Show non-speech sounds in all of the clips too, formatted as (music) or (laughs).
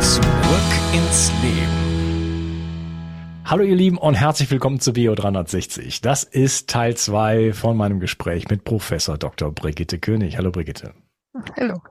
Zurück ins Leben. Hallo ihr Lieben und herzlich willkommen zu Bio 360. Das ist Teil 2 von meinem Gespräch mit Professor Dr. Brigitte König. Hallo Brigitte. Hallo.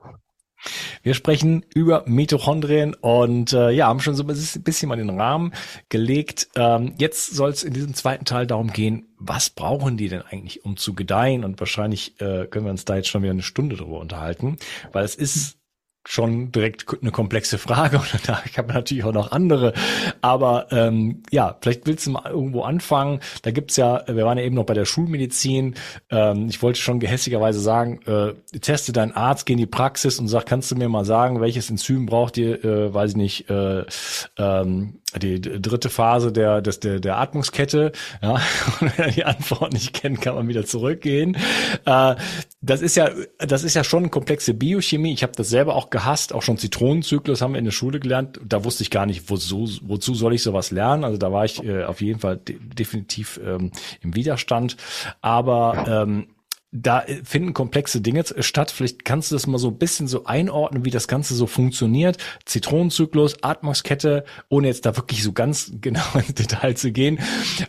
Wir sprechen über Mitochondrien und äh, ja, haben schon so ein bisschen mal den Rahmen gelegt. Ähm, jetzt soll es in diesem zweiten Teil darum gehen, was brauchen die denn eigentlich, um zu gedeihen? Und wahrscheinlich äh, können wir uns da jetzt schon wieder eine Stunde drüber unterhalten, weil es ist schon direkt eine komplexe Frage (laughs) und da kann man natürlich auch noch andere. Aber ähm, ja, vielleicht willst du mal irgendwo anfangen. Da gibt's ja, wir waren ja eben noch bei der Schulmedizin. Ähm, ich wollte schon gehässigerweise sagen, äh, teste deinen Arzt, geh in die Praxis und sag, kannst du mir mal sagen, welches Enzym braucht ihr, äh, weiß ich nicht, äh, ähm, die dritte Phase der, des, der, der Atmungskette. Ja, (laughs) und wenn er die Antwort nicht kennt, kann man wieder zurückgehen. Äh, das ist ja, das ist ja schon komplexe Biochemie. Ich habe das selber auch gehasst. Auch schon Zitronenzyklus haben wir in der Schule gelernt. Da wusste ich gar nicht, wozu, wozu soll ich sowas lernen. Also da war ich äh, auf jeden Fall de definitiv ähm, im Widerstand. Aber ähm, da äh, finden komplexe Dinge statt. Vielleicht kannst du das mal so ein bisschen so einordnen, wie das Ganze so funktioniert. Zitronenzyklus, Atmungskette, ohne jetzt da wirklich so ganz (laughs) genau ins Detail zu gehen.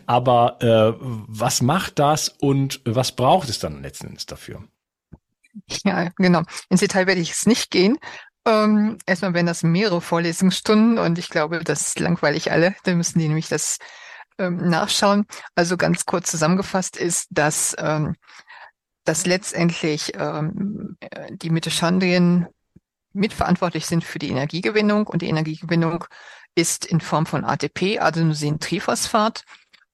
Aber äh, was macht das und was braucht es dann letzten Endes dafür? (laughs) Ja, genau. Ins Detail werde ich jetzt nicht gehen. Ähm, erstmal werden das mehrere Vorlesungsstunden und ich glaube, das langweilig alle. Da müssen die nämlich das ähm, nachschauen. Also ganz kurz zusammengefasst ist, dass ähm, dass letztendlich ähm, die Mitochondrien mitverantwortlich sind für die Energiegewinnung und die Energiegewinnung ist in Form von ATP, Adenosin-Triphosphat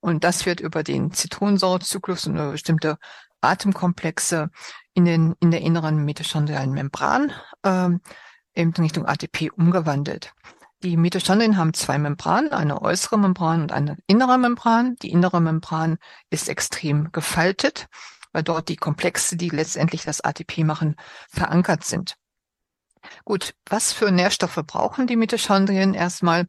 und das wird über den Zitronensäurezyklus und über bestimmte Atemkomplexe in, den, in der inneren mitochondrialen Membran ähm, in Richtung ATP umgewandelt. Die Mitochondrien haben zwei Membranen, eine äußere Membran und eine innere Membran. Die innere Membran ist extrem gefaltet weil dort die Komplexe, die letztendlich das ATP machen, verankert sind. Gut, was für Nährstoffe brauchen die Mitochondrien erstmal?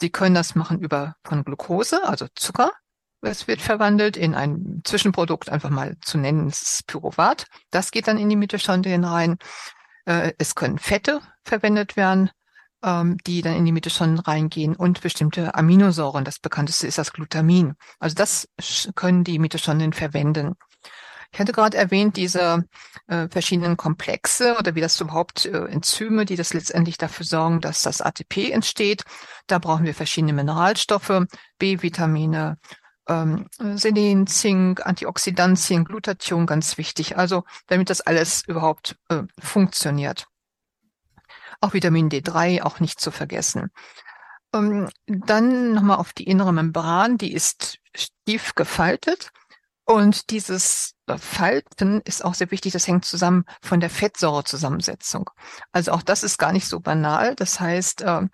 Sie können das machen über von Glucose, also Zucker. Es wird verwandelt in ein Zwischenprodukt, einfach mal zu nennen, das ist Pyruvat. Das geht dann in die Mitochondrien rein. Äh, es können Fette verwendet werden, ähm, die dann in die Mitochondrien reingehen und bestimmte Aminosäuren. Das bekannteste ist das Glutamin. Also das können die Mitochondrien verwenden. Ich hatte gerade erwähnt, diese äh, verschiedenen Komplexe oder wie das überhaupt äh, Enzyme, die das letztendlich dafür sorgen, dass das ATP entsteht. Da brauchen wir verschiedene Mineralstoffe, B-Vitamine, ähm, Selen, Zink, Antioxidantien, Glutathion, ganz wichtig. Also damit das alles überhaupt äh, funktioniert. Auch Vitamin D3, auch nicht zu vergessen. Ähm, dann nochmal auf die innere Membran, die ist stief gefaltet. Und dieses Falten ist auch sehr wichtig, das hängt zusammen von der Fettsäurezusammensetzung. Also auch das ist gar nicht so banal. Das heißt, ähm,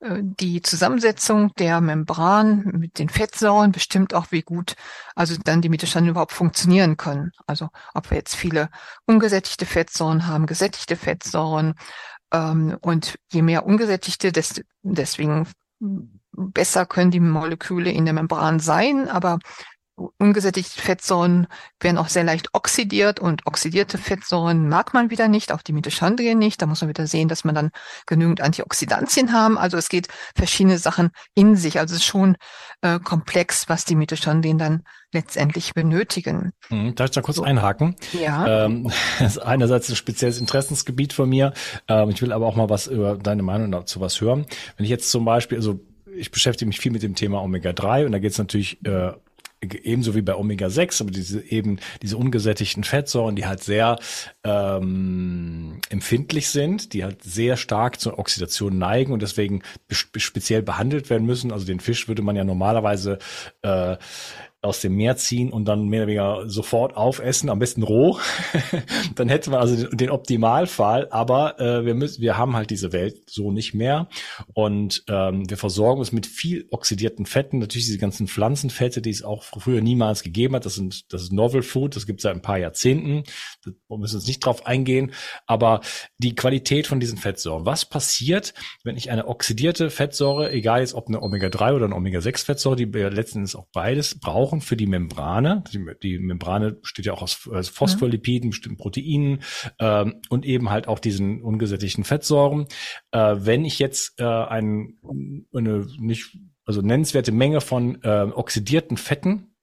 äh, die Zusammensetzung der Membran mit den Fettsäuren bestimmt auch, wie gut also dann die Mitochondrien überhaupt funktionieren können. Also ob wir jetzt viele ungesättigte Fettsäuren haben, gesättigte Fettsäuren, ähm, und je mehr ungesättigte, deswegen besser können die Moleküle in der Membran sein, aber ungesättigte Fettsäuren werden auch sehr leicht oxidiert und oxidierte Fettsäuren mag man wieder nicht, auch die Mitochondrien nicht. Da muss man wieder sehen, dass man dann genügend Antioxidantien haben. Also es geht verschiedene Sachen in sich. Also es ist schon äh, komplex, was die Mitochondrien dann letztendlich benötigen. Hm, darf ich da kurz so. einhaken? Ja. Ähm, (laughs) das ist einerseits ein spezielles Interessensgebiet von mir. Ähm, ich will aber auch mal was über deine Meinung dazu was hören. Wenn ich jetzt zum Beispiel, also ich beschäftige mich viel mit dem Thema Omega-3 und da geht es natürlich äh, ebenso wie bei Omega-6, aber diese eben diese ungesättigten Fettsäuren, die halt sehr ähm, empfindlich sind, die halt sehr stark zur Oxidation neigen und deswegen speziell behandelt werden müssen. Also den Fisch würde man ja normalerweise äh, aus dem Meer ziehen und dann mehr oder weniger sofort aufessen, am besten roh, (laughs) dann hätte man also den, Optimalfall. Aber äh, wir müssen, wir haben halt diese Welt so nicht mehr und ähm, wir versorgen uns mit viel oxidierten Fetten. Natürlich diese ganzen Pflanzenfette, die es auch früher niemals gegeben hat. Das sind das ist Novel Food, das gibt es seit ein paar Jahrzehnten. Da müssen wir jetzt nicht drauf eingehen. Aber die Qualität von diesen Fettsäuren. Was passiert, wenn ich eine oxidierte Fettsäure, egal jetzt ob eine Omega-3 oder eine Omega-6-Fettsäure, die wir letztendlich auch beides brauchen, brauchen für die Membrane. Die, die Membrane besteht ja auch aus, aus Phospholipiden, bestimmten Proteinen ähm, und eben halt auch diesen ungesättigten Fettsäuren. Äh, wenn ich jetzt äh, ein, eine nicht also nennenswerte Menge von äh, oxidierten Fetten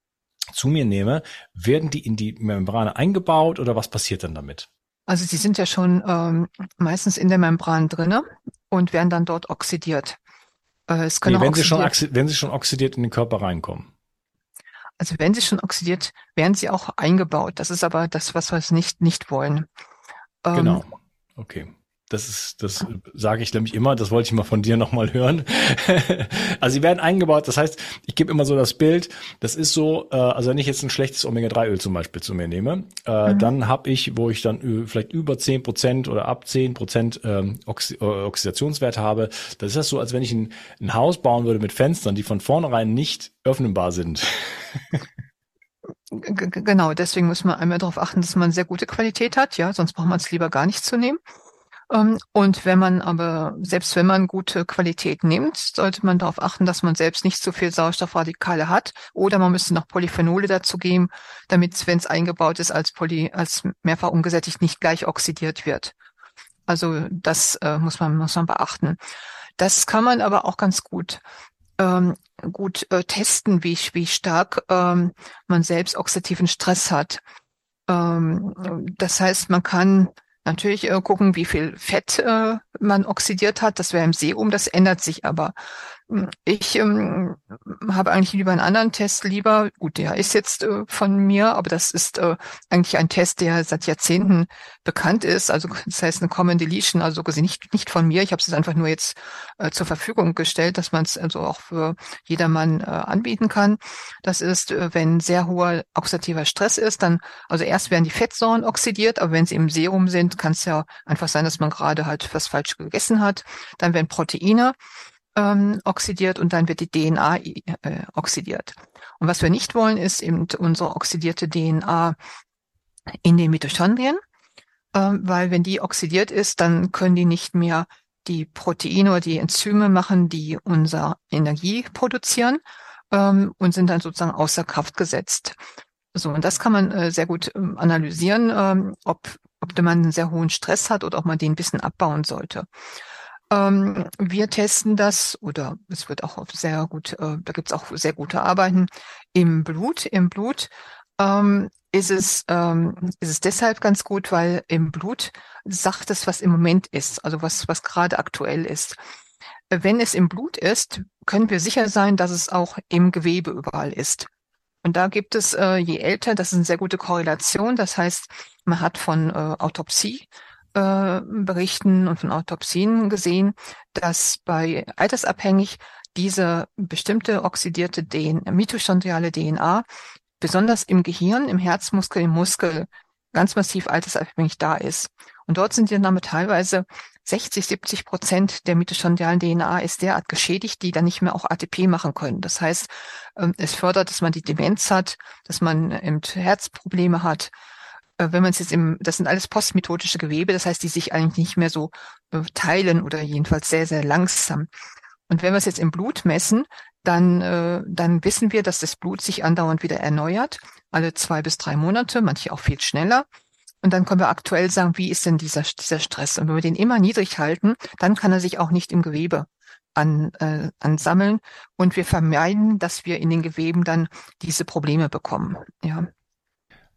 zu mir nehme, werden die in die Membrane eingebaut oder was passiert dann damit? Also sie sind ja schon ähm, meistens in der Membran drinne und werden dann dort oxidiert. Äh, es können nee, wenn, sie schon, wenn sie schon oxidiert in den Körper reinkommen. Also wenn sie schon oxidiert, werden sie auch eingebaut. Das ist aber das, was wir nicht, nicht wollen. Ähm, genau. Okay. Das ist, das sage ich nämlich immer, das wollte ich mal von dir nochmal hören. (laughs) also sie werden eingebaut, das heißt, ich gebe immer so das Bild, das ist so, äh, also wenn ich jetzt ein schlechtes Omega-3-Öl zum Beispiel zu mir nehme, äh, mhm. dann habe ich, wo ich dann vielleicht über zehn Prozent oder ab zehn Prozent ähm, Oxi äh, Oxidationswert habe, das ist das so, als wenn ich ein, ein Haus bauen würde mit Fenstern, die von vornherein nicht öffnenbar sind. Genau, deswegen muss man einmal darauf achten, dass man sehr gute Qualität hat, ja, sonst braucht man es lieber gar nicht zu nehmen. Ähm, und wenn man aber, selbst wenn man gute Qualität nimmt, sollte man darauf achten, dass man selbst nicht zu viel Sauerstoffradikale hat. Oder man müsste noch Polyphenole dazu geben, damit, wenn es eingebaut ist, als Poly, als mehrfach ungesättigt nicht gleich oxidiert wird. Also das äh, muss man, muss man beachten. Das kann man aber auch ganz gut ähm, gut äh, testen, wie, wie stark ähm, man selbst oxidativen Stress hat. Ähm, das heißt, man kann natürlich äh, gucken, wie viel Fett äh, man oxidiert hat. Das wäre im Serum, das ändert sich aber. Ich ähm, habe eigentlich lieber einen anderen Test lieber. Gut, der ist jetzt äh, von mir, aber das ist äh, eigentlich ein Test, der seit Jahrzehnten bekannt ist. Also (laughs) das heißt eine Common Deletion, also nicht, nicht von mir. Ich habe es einfach nur jetzt äh, zur Verfügung gestellt, dass man es also auch für jedermann äh, anbieten kann. Das ist, äh, wenn sehr hoher oxidativer Stress ist, dann, also erst werden die Fettsäuren oxidiert, aber wenn sie im Serum sind, kann es ja einfach sein, dass man gerade halt was falsch gegessen hat. Dann werden Proteine ähm, oxidiert und dann wird die DNA äh, oxidiert. Und was wir nicht wollen, ist eben unsere oxidierte DNA in den Mitochondrien, ähm, weil wenn die oxidiert ist, dann können die nicht mehr die Proteine oder die Enzyme machen, die unsere Energie produzieren ähm, und sind dann sozusagen außer Kraft gesetzt. So, und das kann man äh, sehr gut ähm, analysieren, ähm, ob, ob man einen sehr hohen Stress hat oder ob man den ein bisschen abbauen sollte. Ähm, wir testen das oder es wird auch sehr gut, äh, da gibt es auch sehr gute Arbeiten im Blut. Im Blut ähm, ist es, ähm, ist es deshalb ganz gut, weil im Blut sagt es, was im Moment ist, also was, was gerade aktuell ist. Wenn es im Blut ist, können wir sicher sein, dass es auch im Gewebe überall ist. Und da gibt es, äh, je älter, das ist eine sehr gute Korrelation. Das heißt, man hat von äh, Autopsie äh, Berichten und von Autopsien gesehen, dass bei altersabhängig diese bestimmte oxidierte DNA, mitochondriale DNA besonders im Gehirn, im Herzmuskel, im Muskel ganz massiv altersabhängig da ist. Und dort sind die dann teilweise 60, 70 Prozent der mitochondrialen DNA ist derart geschädigt, die dann nicht mehr auch ATP machen können. Das heißt, ähm, es fördert, dass man die Demenz hat, dass man eben Herzprobleme hat. Äh, wenn man es jetzt im, das sind alles postmethodische Gewebe, das heißt, die sich eigentlich nicht mehr so äh, teilen oder jedenfalls sehr, sehr langsam. Und wenn wir es jetzt im Blut messen, dann, äh, dann wissen wir, dass das Blut sich andauernd wieder erneuert, alle zwei bis drei Monate, manche auch viel schneller. Und dann können wir aktuell sagen, wie ist denn dieser, dieser Stress? Und wenn wir den immer niedrig halten, dann kann er sich auch nicht im Gewebe an, äh, ansammeln. Und wir vermeiden, dass wir in den Geweben dann diese Probleme bekommen. Ja.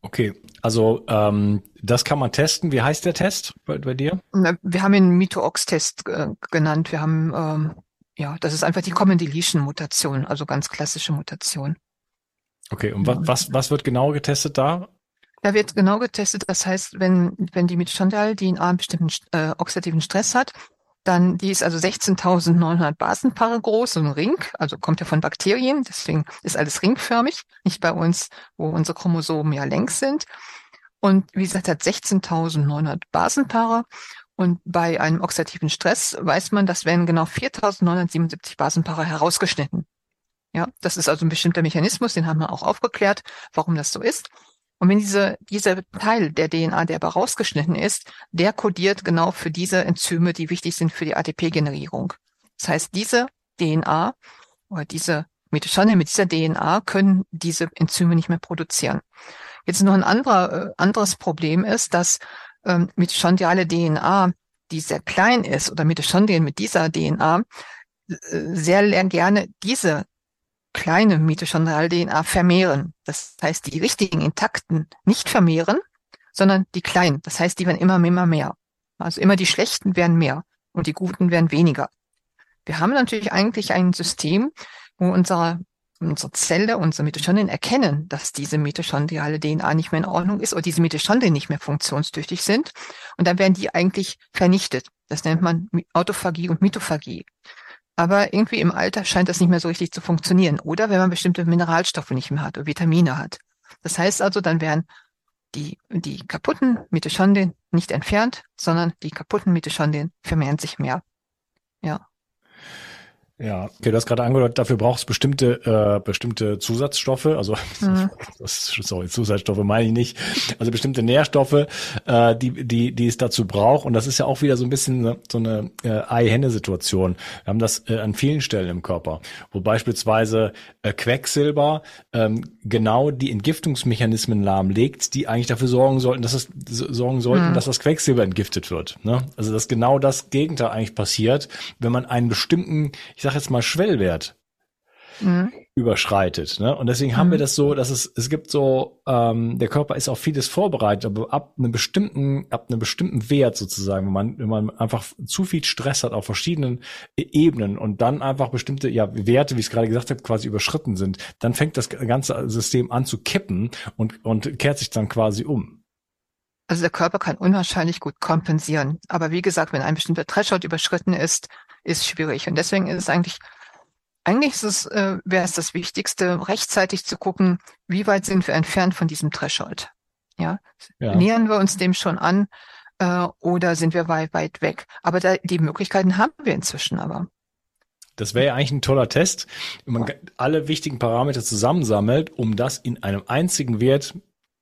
Okay, also ähm, das kann man testen. Wie heißt der Test bei, bei dir? Wir haben ihn Mito-Ox-Test äh, genannt. Wir haben ähm, ja, das ist einfach die Common Deletion Mutation, also ganz klassische Mutation. Okay, und was, was, was wird genau getestet da? Da wird genau getestet, das heißt, wenn, wenn die Mitochondrial-DNA einen bestimmten äh, oxidativen Stress hat, dann, die ist also 16.900 Basenpaare groß, so ein Ring, also kommt ja von Bakterien, deswegen ist alles ringförmig, nicht bei uns, wo unsere Chromosomen ja längs sind. Und wie gesagt, hat 16.900 Basenpaare und bei einem oxidativen Stress weiß man, dass werden genau 4.977 Basenpaare herausgeschnitten. Ja, das ist also ein bestimmter Mechanismus, den haben wir auch aufgeklärt, warum das so ist. Und wenn diese, dieser Teil der DNA, der aber rausgeschnitten ist, der kodiert genau für diese Enzyme, die wichtig sind für die ATP-Generierung. Das heißt, diese DNA oder diese Mitochondrien mit dieser DNA können diese Enzyme nicht mehr produzieren. Jetzt noch ein anderer, äh, anderes Problem ist, dass ähm, mitochondriale DNA, die sehr klein ist, oder Mitochondrien mit dieser DNA, äh, sehr gerne diese kleine mitochondriale DNA vermehren. Das heißt, die richtigen intakten nicht vermehren, sondern die kleinen. Das heißt, die werden immer, immer mehr. Also immer die schlechten werden mehr und die guten werden weniger. Wir haben natürlich eigentlich ein System, wo unser unsere Zelle, unsere Mitochondrien erkennen, dass diese mitochondriale DNA nicht mehr in Ordnung ist oder diese Mitochondrien nicht mehr funktionstüchtig sind. Und dann werden die eigentlich vernichtet. Das nennt man Autophagie und Mitophagie. Aber irgendwie im Alter scheint das nicht mehr so richtig zu funktionieren. Oder wenn man bestimmte Mineralstoffe nicht mehr hat oder Vitamine hat. Das heißt also, dann werden die, die kaputten Mitochondrien nicht entfernt, sondern die kaputten Mitochondrien vermehren sich mehr. Ja. Ja, okay, du hast gerade angedeutet, dafür braucht es bestimmte, äh, bestimmte Zusatzstoffe, also mhm. (laughs) das, sorry, Zusatzstoffe meine ich nicht, also bestimmte Nährstoffe, äh, die, die, die es dazu braucht. Und das ist ja auch wieder so ein bisschen so eine äh, Ei-Henne-Situation. Wir haben das äh, an vielen Stellen im Körper, wo beispielsweise äh, Quecksilber ähm, genau die Entgiftungsmechanismen lahmlegt, die eigentlich dafür sorgen sollten, dass es sorgen sollten, mhm. dass das Quecksilber entgiftet wird. Ne? Also dass genau das Gegenteil eigentlich passiert, wenn man einen bestimmten, ich sag jetzt mal, Schwellwert mhm. überschreitet. Ne? Und deswegen mhm. haben wir mhm. das so, dass es, es gibt so, ähm, der Körper ist auf vieles vorbereitet, aber ab einem bestimmten, ab einem bestimmten Wert sozusagen, wenn man, wenn man einfach zu viel Stress hat auf verschiedenen e-, Ebenen und dann einfach bestimmte ja, Werte, wie ich es gerade gesagt habe, quasi überschritten sind, dann fängt das ganze System an zu kippen und, und kehrt sich dann quasi um. Also der Körper kann unwahrscheinlich gut kompensieren. Aber wie gesagt, wenn ein bestimmter Threshold überschritten ist, ist schwierig. Und deswegen ist es eigentlich, eigentlich ist es, äh, wäre es das Wichtigste, rechtzeitig zu gucken, wie weit sind wir entfernt von diesem Threshold. Ja, ja. nähern wir uns dem schon an äh, oder sind wir weit, weit weg? Aber da, die Möglichkeiten haben wir inzwischen aber. Das wäre ja eigentlich ein toller Test, wenn man alle wichtigen Parameter zusammensammelt, um das in einem einzigen Wert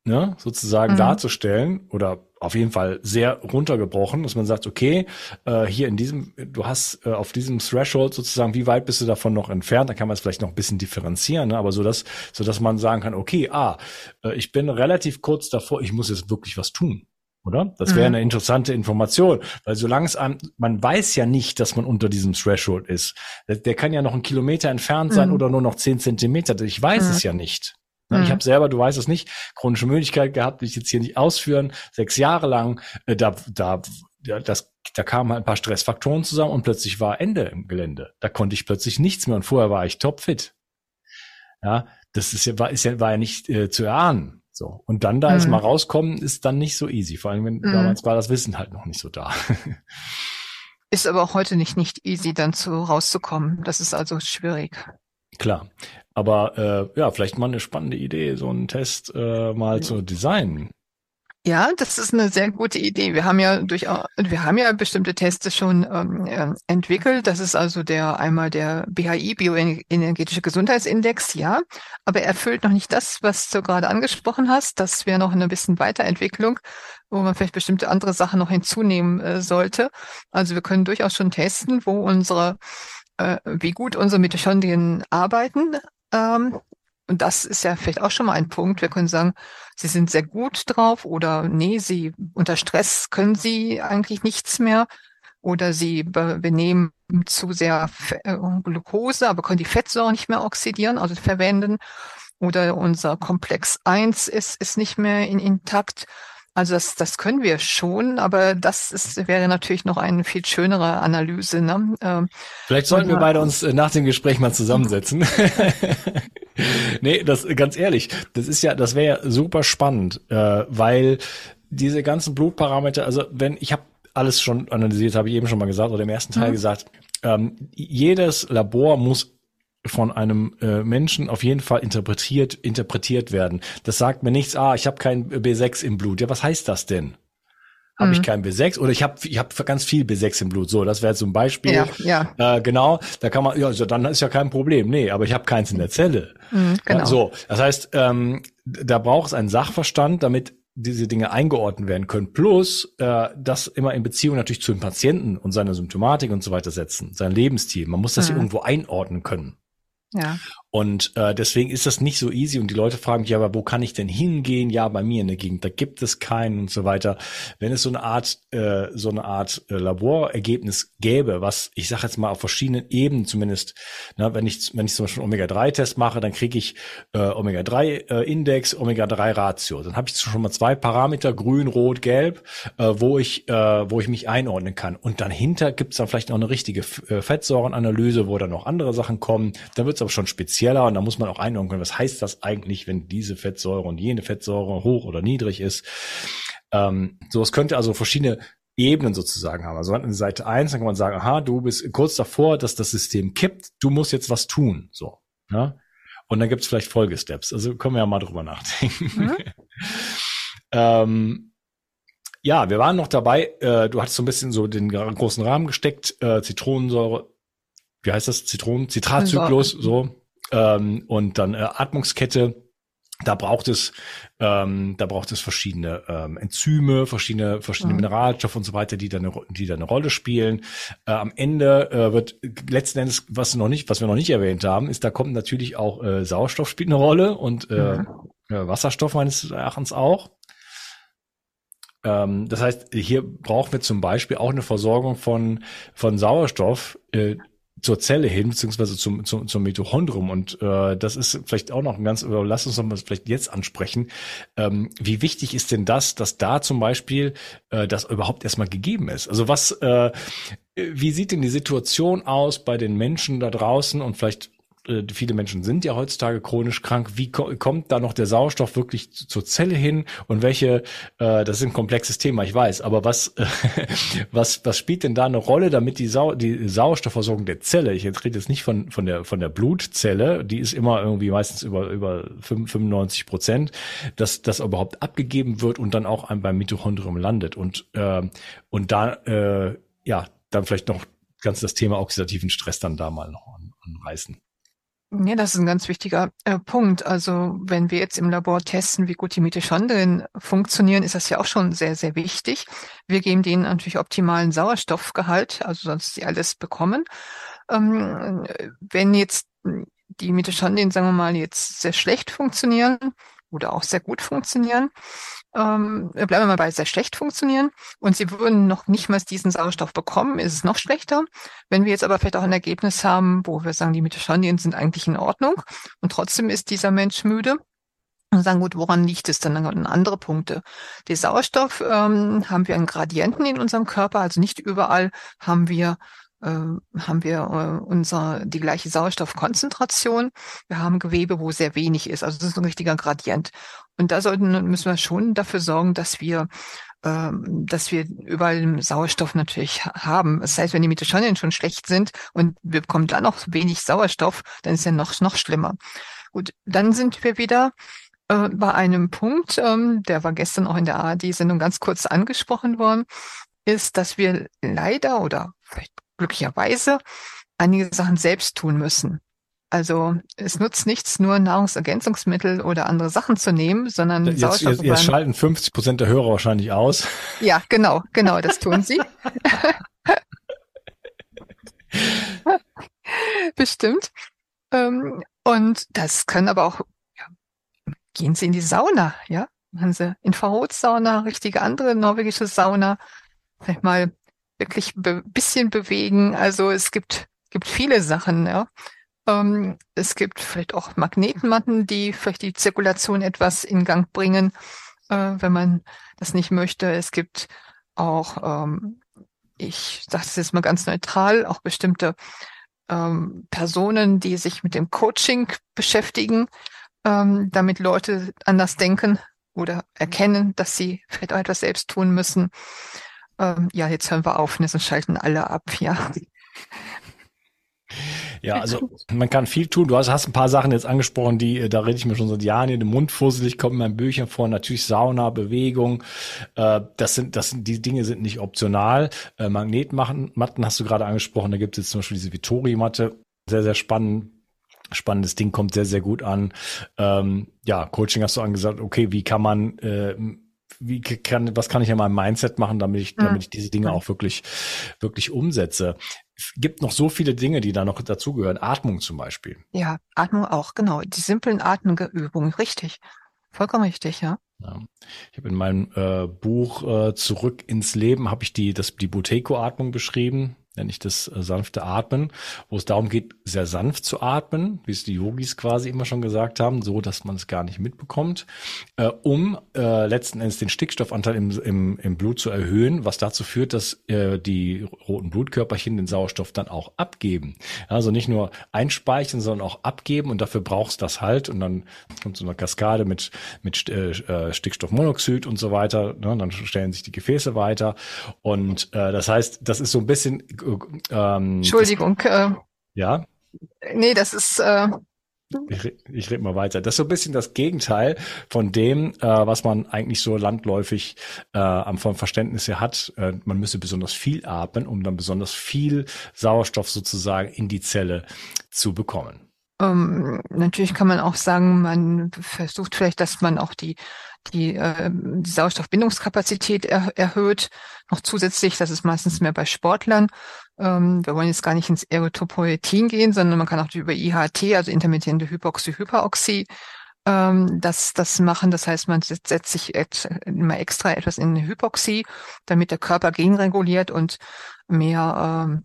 ne, sozusagen mhm. darzustellen oder auf jeden Fall sehr runtergebrochen, dass man sagt, okay, äh, hier in diesem, du hast äh, auf diesem Threshold sozusagen, wie weit bist du davon noch entfernt? Da kann man es vielleicht noch ein bisschen differenzieren, ne? aber so dass, so dass man sagen kann, okay, ah, äh, ich bin relativ kurz davor, ich muss jetzt wirklich was tun. Oder? Das wäre mhm. eine interessante Information, weil solange es einem, man weiß ja nicht, dass man unter diesem Threshold ist. Der, der kann ja noch einen Kilometer entfernt sein mhm. oder nur noch zehn Zentimeter. Ich weiß mhm. es ja nicht. Mhm. Ich habe selber, du weißt es nicht, chronische Müdigkeit gehabt, will ich jetzt hier nicht ausführen, sechs Jahre lang. Äh, da, da, das, da kamen halt ein paar Stressfaktoren zusammen und plötzlich war Ende im Gelände. Da konnte ich plötzlich nichts mehr und vorher war ich topfit. Ja, das ist ja, war, ist ja, war ja nicht äh, zu erahnen. So. Und dann da mhm. erstmal rauskommen, ist dann nicht so easy. Vor allem, wenn mhm. damals war das Wissen halt noch nicht so da. (laughs) ist aber auch heute nicht, nicht easy, dann zu rauszukommen. Das ist also schwierig. Klar. Aber äh, ja, vielleicht mal eine spannende Idee, so einen Test äh, mal zu designen. Ja, das ist eine sehr gute Idee. Wir haben ja durchaus, wir haben ja bestimmte Tests schon ähm, äh, entwickelt. Das ist also der einmal der BHI Bioenergetische Gesundheitsindex, ja, aber er erfüllt noch nicht das, was du gerade angesprochen hast. Das wäre noch eine bisschen Weiterentwicklung, wo man vielleicht bestimmte andere Sachen noch hinzunehmen äh, sollte. Also wir können durchaus schon testen, wo unsere äh, wie gut unsere Mitochondrien arbeiten. Ähm, und das ist ja vielleicht auch schon mal ein Punkt. Wir können sagen, sie sind sehr gut drauf oder nee, sie unter Stress können sie eigentlich nichts mehr oder sie benehmen zu sehr äh, Glucose, aber können die Fettsäuren nicht mehr oxidieren, also verwenden. Oder unser Komplex 1 ist, ist nicht mehr in, intakt. Also das, das können wir schon, aber das ist, wäre natürlich noch eine viel schönere Analyse. Ne? Ähm, Vielleicht sollten wir beide uns äh, nach dem Gespräch mal zusammensetzen. (laughs) nee, das ganz ehrlich, das ist ja, das wäre ja super spannend, äh, weil diese ganzen Blutparameter, also wenn ich habe alles schon analysiert, habe ich eben schon mal gesagt oder im ersten Teil mhm. gesagt, ähm, jedes Labor muss von einem äh, Menschen auf jeden Fall interpretiert interpretiert werden. Das sagt mir nichts, ah, ich habe kein B6 im Blut. Ja, was heißt das denn? Habe mhm. ich kein B6 oder ich habe ich hab ganz viel B6 im Blut. So, das wäre zum Beispiel. Ja, ja. Äh, genau, da kann man, ja, also dann ist ja kein Problem. Nee, aber ich habe keins in der Zelle. Mhm, genau. Ja, so, das heißt, ähm, da braucht es einen Sachverstand, damit diese Dinge eingeordnet werden können. Plus äh, das immer in Beziehung natürlich zu dem Patienten und seiner Symptomatik und so weiter setzen, sein Lebensstil. Man muss das mhm. irgendwo einordnen können. Ja. Und äh, deswegen ist das nicht so easy und die Leute fragen mich, ja, aber wo kann ich denn hingehen? Ja, bei mir in der Gegend, da gibt es keinen und so weiter. Wenn es so eine Art, äh, so eine Art äh, Laborergebnis gäbe, was ich sage jetzt mal auf verschiedenen Ebenen zumindest, na, wenn ich wenn ich zum Beispiel Omega-3-Test mache, dann kriege ich äh, Omega-3-Index, äh, Omega-3-Ratio. Dann habe ich schon mal zwei Parameter, grün, rot, gelb, äh, wo ich äh, wo ich mich einordnen kann. Und dann hinter gibt es dann vielleicht noch eine richtige äh, Fettsäurenanalyse, wo dann noch andere Sachen kommen. Dann wird es aber schon speziell spezieller und da muss man auch einordnen können, was heißt das eigentlich, wenn diese Fettsäure und jene Fettsäure hoch oder niedrig ist. Ähm, so, es könnte also verschiedene Ebenen sozusagen haben. Also an Seite eins dann kann man sagen, aha, du bist kurz davor, dass das System kippt, du musst jetzt was tun. So. Ja? Und dann gibt es vielleicht Folgesteps. Also können wir ja mal drüber nachdenken. Mhm. (laughs) ähm, ja, wir waren noch dabei, äh, du hattest so ein bisschen so den großen Rahmen gesteckt, äh, Zitronensäure, wie heißt das? Zitronen, Zitratzyklus, so. Ähm, und dann äh, Atmungskette. Da braucht es, ähm, da braucht es verschiedene ähm, Enzyme, verschiedene, verschiedene mhm. Mineralstoffe und so weiter, die da eine, die da eine Rolle spielen. Äh, am Ende äh, wird letzten Endes, was noch nicht, was wir noch nicht erwähnt haben, ist, da kommt natürlich auch äh, Sauerstoff spielt eine Rolle und äh, mhm. Wasserstoff meines Erachtens auch. Ähm, das heißt, hier brauchen wir zum Beispiel auch eine Versorgung von von Sauerstoff, äh, zur Zelle hin, beziehungsweise zum, zum, zum Mitochondrium. Und äh, das ist vielleicht auch noch ein ganz, oder lass uns noch mal vielleicht jetzt ansprechen. Ähm, wie wichtig ist denn das, dass da zum Beispiel äh, das überhaupt erstmal gegeben ist? Also was, äh, wie sieht denn die Situation aus bei den Menschen da draußen und vielleicht viele Menschen sind ja heutzutage chronisch krank. Wie ko kommt da noch der Sauerstoff wirklich zur Zelle hin und welche, äh, das ist ein komplexes Thema, ich weiß, aber was, äh, (laughs) was, was spielt denn da eine Rolle, damit die, Sau die Sauerstoffversorgung der Zelle, ich rede jetzt nicht von, von der, von der Blutzelle, die ist immer irgendwie meistens über, über 95 Prozent, dass das überhaupt abgegeben wird und dann auch beim Mitochondrium landet und, äh, und da, äh, ja, dann vielleicht noch ganz das Thema oxidativen Stress dann da mal noch anreißen. Ja, das ist ein ganz wichtiger äh, Punkt. Also wenn wir jetzt im Labor testen, wie gut die Mitochondrien funktionieren, ist das ja auch schon sehr, sehr wichtig. Wir geben denen natürlich optimalen Sauerstoffgehalt, also sonst sie alles bekommen. Ähm, wenn jetzt die Mitochondrien, sagen wir mal, jetzt sehr schlecht funktionieren oder auch sehr gut funktionieren, ähm, bleiben wir mal bei sehr schlecht funktionieren und sie würden noch nicht mal diesen Sauerstoff bekommen, ist es noch schlechter. Wenn wir jetzt aber vielleicht auch ein Ergebnis haben, wo wir sagen, die Mitochondrien sind eigentlich in Ordnung und trotzdem ist dieser Mensch müde, und sagen, gut, woran liegt es denn? Dann andere Punkte. Die Sauerstoff ähm, haben wir einen Gradienten in unserem Körper, also nicht überall haben wir äh, haben wir äh, unser, die gleiche Sauerstoffkonzentration. Wir haben Gewebe, wo sehr wenig ist. Also das ist ein richtiger Gradient. Und da sollten, müssen wir schon dafür sorgen, dass wir ähm, dass wir überall Sauerstoff natürlich haben. Das heißt, wenn die Mitochondrien schon schlecht sind und wir bekommen dann noch wenig Sauerstoff, dann ist ja noch, noch schlimmer. Gut, dann sind wir wieder äh, bei einem Punkt, ähm, der war gestern auch in der ARD-Sendung ganz kurz angesprochen worden, ist, dass wir leider oder vielleicht glücklicherweise einige Sachen selbst tun müssen. Also es nutzt nichts, nur Nahrungsergänzungsmittel oder andere Sachen zu nehmen, sondern jetzt, Sauerstoff. Jetzt, jetzt schalten 50 Prozent der Hörer wahrscheinlich aus. Ja, genau, genau, das tun sie. (laughs) Bestimmt. Ähm, und das können aber auch gehen Sie in die Sauna, ja? Machen Sie Infrarotsauna, richtige andere norwegische Sauna. Vielleicht mal wirklich be bisschen bewegen. Also es gibt, gibt viele Sachen, ja. Ähm, es gibt vielleicht auch Magnetmatten, die vielleicht die Zirkulation etwas in Gang bringen, äh, wenn man das nicht möchte. Es gibt auch, ähm, ich sage es jetzt mal ganz neutral, auch bestimmte ähm, Personen, die sich mit dem Coaching beschäftigen ähm, damit Leute anders denken oder erkennen, dass sie vielleicht auch etwas selbst tun müssen. Ähm, ja, jetzt hören wir auf, ne, sonst schalten alle ab, ja. Ja, also man kann viel tun. Du hast, hast ein paar Sachen jetzt angesprochen, die, äh, da rede ich mir schon seit Jahren in den Mund fusselig, kommt in meinem Büchern vor. Natürlich Sauna, Bewegung. Äh, das sind, das sind, die Dinge sind nicht optional. Äh, Magnetmatten hast du gerade angesprochen. Da gibt es jetzt zum Beispiel diese Vittori-Matte. Sehr, sehr spannend spannendes Ding, kommt sehr, sehr gut an. Ähm, ja, Coaching hast du angesagt, okay, wie kann man, äh, wie kann, was kann ich in meinem Mindset machen, damit ich, damit ich diese Dinge auch wirklich, wirklich umsetze? Gibt noch so viele Dinge, die da noch dazugehören. Atmung zum Beispiel. Ja, Atmung auch, genau. Die simplen Atemübungen, richtig. Vollkommen richtig, ja. ja. Ich habe in meinem äh, Buch äh, Zurück ins Leben habe ich die, das, die Buteco-Atmung beschrieben nenne ich das äh, sanfte Atmen, wo es darum geht, sehr sanft zu atmen, wie es die Yogis quasi immer schon gesagt haben, so dass man es gar nicht mitbekommt, äh, um äh, letzten Endes den Stickstoffanteil im, im, im Blut zu erhöhen, was dazu führt, dass äh, die roten Blutkörperchen den Sauerstoff dann auch abgeben. Also nicht nur einspeichern, sondern auch abgeben und dafür brauchst das halt und dann kommt so eine Kaskade mit, mit äh, äh Stickstoffmonoxid und so weiter, ne? dann stellen sich die Gefäße weiter und äh, das heißt, das ist so ein bisschen ähm, Entschuldigung. Das, äh, ja. Nee, das ist. Äh, ich, ich rede mal weiter. Das ist so ein bisschen das Gegenteil von dem, äh, was man eigentlich so landläufig äh, am vom Verständnis her hat. Äh, man müsse besonders viel atmen, um dann besonders viel Sauerstoff sozusagen in die Zelle zu bekommen. Ähm, natürlich kann man auch sagen, man versucht vielleicht, dass man auch die, die, äh, die Sauerstoffbindungskapazität er, erhöht. Noch zusätzlich, das ist meistens mehr bei Sportlern. Ähm, wir wollen jetzt gar nicht ins Erythropoietin gehen, sondern man kann auch über IHT, also intermittierende Hypoxie-Hyperoxie, ähm, das, das machen. Das heißt, man setzt, setzt sich immer extra etwas in eine Hypoxie, damit der Körper gegenreguliert und mehr ähm,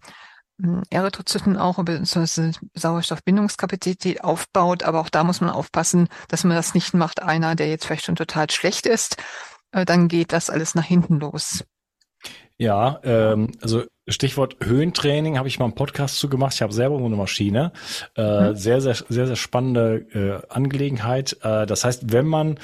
Erythrozyten auch, beziehungsweise Sauerstoffbindungskapazität aufbaut. Aber auch da muss man aufpassen, dass man das nicht macht, einer, der jetzt vielleicht schon total schlecht ist. Äh, dann geht das alles nach hinten los. Ja, ähm, also Stichwort Höhentraining habe ich mal einen Podcast zu gemacht. Ich habe selber eine Maschine. Äh, mhm. Sehr, sehr, sehr, sehr spannende äh, Angelegenheit. Äh, das heißt, wenn man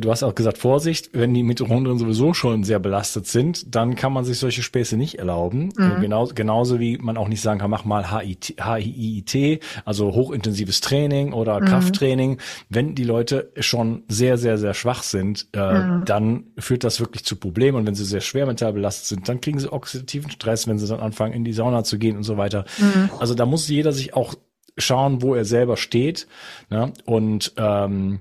Du hast auch gesagt, Vorsicht, wenn die Mitochondrien sowieso schon sehr belastet sind, dann kann man sich solche Späße nicht erlauben. Mhm. Äh, genau, genauso wie man auch nicht sagen kann, mach mal HIT, HIIT, also hochintensives Training oder mhm. Krafttraining. Wenn die Leute schon sehr, sehr, sehr schwach sind, äh, mhm. dann führt das wirklich zu Problemen. Und wenn sie sehr schwer mental belastet sind, dann kriegen sie oxidativen Stress, wenn sie dann anfangen, in die Sauna zu gehen und so weiter. Mhm. Also da muss jeder sich auch schauen, wo er selber steht. Ne? Und ähm,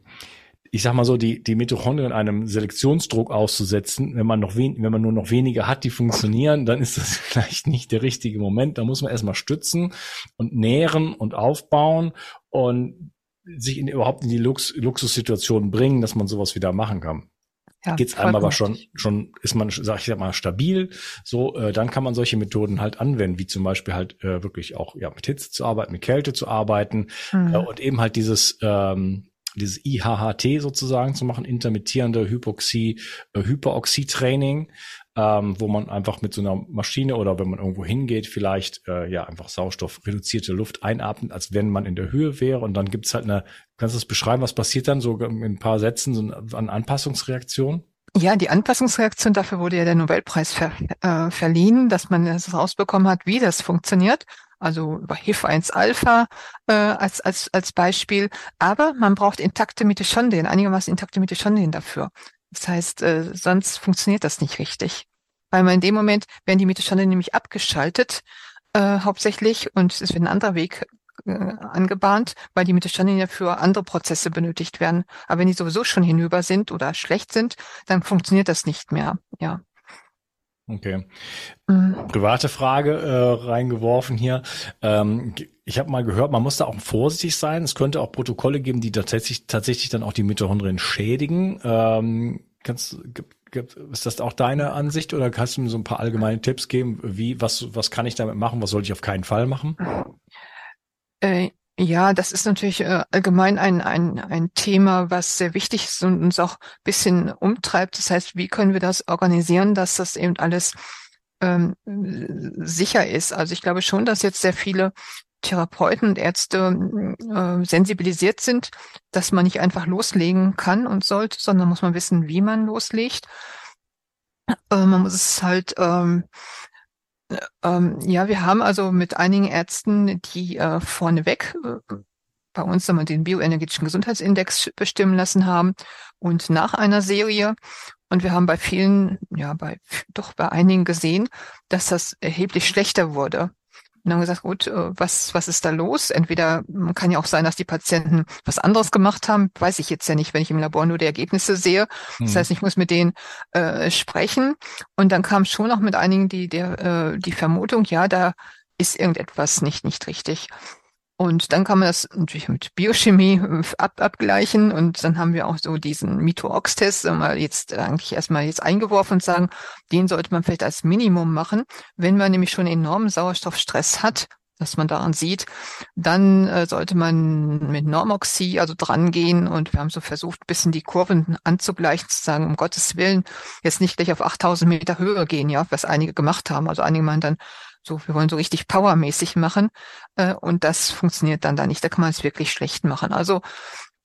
ich sag mal so, die, die Mitochondrien einem Selektionsdruck auszusetzen, wenn man noch wen, wenn man nur noch weniger hat, die funktionieren, dann ist das (laughs) vielleicht nicht der richtige Moment. Da muss man erstmal stützen und nähren und aufbauen und sich in, überhaupt in die Lux, Luxussituation bringen, dass man sowas wieder machen kann. Ja, Geht's einem aber schon, schon ist man, sag ich mal, stabil, so, äh, dann kann man solche Methoden halt anwenden, wie zum Beispiel halt äh, wirklich auch ja mit Hitze zu arbeiten, mit Kälte zu arbeiten mhm. äh, und eben halt dieses ähm, dieses IHHT sozusagen zu machen, intermittierende Hypoxie, äh, Hyperoxie-Training, ähm, wo man einfach mit so einer Maschine oder wenn man irgendwo hingeht, vielleicht äh, ja einfach Sauerstoff reduzierte Luft einatmet, als wenn man in der Höhe wäre. Und dann gibt's halt eine, kannst du das beschreiben, was passiert dann so in ein paar Sätzen, so an Anpassungsreaktion? Ja, die Anpassungsreaktion, dafür wurde ja der Nobelpreis ver, äh, verliehen, dass man es rausbekommen hat, wie das funktioniert. Also über HIF1-Alpha äh, als, als, als Beispiel. Aber man braucht intakte Mitochondrien, einigermaßen intakte Mitochondrien dafür. Das heißt, äh, sonst funktioniert das nicht richtig. Weil man in dem Moment werden die Mitochondrien nämlich abgeschaltet, äh, hauptsächlich, und es wird ein anderer Weg äh, angebahnt, weil die Mitochondrien ja für andere Prozesse benötigt werden. Aber wenn die sowieso schon hinüber sind oder schlecht sind, dann funktioniert das nicht mehr. Ja. Okay. Mhm. Private Frage äh, reingeworfen hier. Ähm, ich habe mal gehört, man muss da auch vorsichtig sein. Es könnte auch Protokolle geben, die tatsächlich tatsächlich dann auch die Mitochondrien schädigen. Ähm, kannst, ist das auch deine Ansicht oder kannst du mir so ein paar allgemeine Tipps geben? Wie, was, was kann ich damit machen? Was sollte ich auf keinen Fall machen? (laughs) Äh, ja, das ist natürlich äh, allgemein ein, ein, ein Thema, was sehr wichtig ist und uns auch ein bisschen umtreibt. Das heißt, wie können wir das organisieren, dass das eben alles ähm, sicher ist? Also ich glaube schon, dass jetzt sehr viele Therapeuten und Ärzte äh, sensibilisiert sind, dass man nicht einfach loslegen kann und sollte, sondern muss man wissen, wie man loslegt. Äh, man muss es halt ähm, ähm, ja, wir haben also mit einigen Ärzten, die äh, vorneweg äh, bei uns wir den bioenergetischen Gesundheitsindex bestimmen lassen haben und nach einer Serie. Und wir haben bei vielen, ja, bei, doch bei einigen gesehen, dass das erheblich schlechter wurde. Und haben gesagt, gut, äh, was, was ist da los? Entweder kann ja auch sein, dass die Patienten was anderes gemacht haben, weiß ich jetzt ja nicht, wenn ich im Labor nur die Ergebnisse sehe. Das mhm. heißt, ich muss mit denen äh, sprechen. Und dann kam schon auch mit einigen die, der, äh, die Vermutung, ja, da ist irgendetwas nicht, nicht richtig. Und dann kann man das natürlich mit Biochemie äh, ab, abgleichen und dann haben wir auch so diesen Mito-Ox-Test mal jetzt eigentlich erstmal jetzt eingeworfen und sagen, den sollte man vielleicht als Minimum machen. Wenn man nämlich schon enormen Sauerstoffstress hat, dass man daran sieht, dann äh, sollte man mit Normoxy also drangehen und wir haben so versucht, bisschen die Kurven anzugleichen, zu sagen, um Gottes Willen, jetzt nicht gleich auf 8000 Meter Höhe gehen, ja, was einige gemacht haben. Also einige meinen dann so, wir wollen so richtig powermäßig machen äh, und das funktioniert dann da nicht. Da kann man es wirklich schlecht machen. Also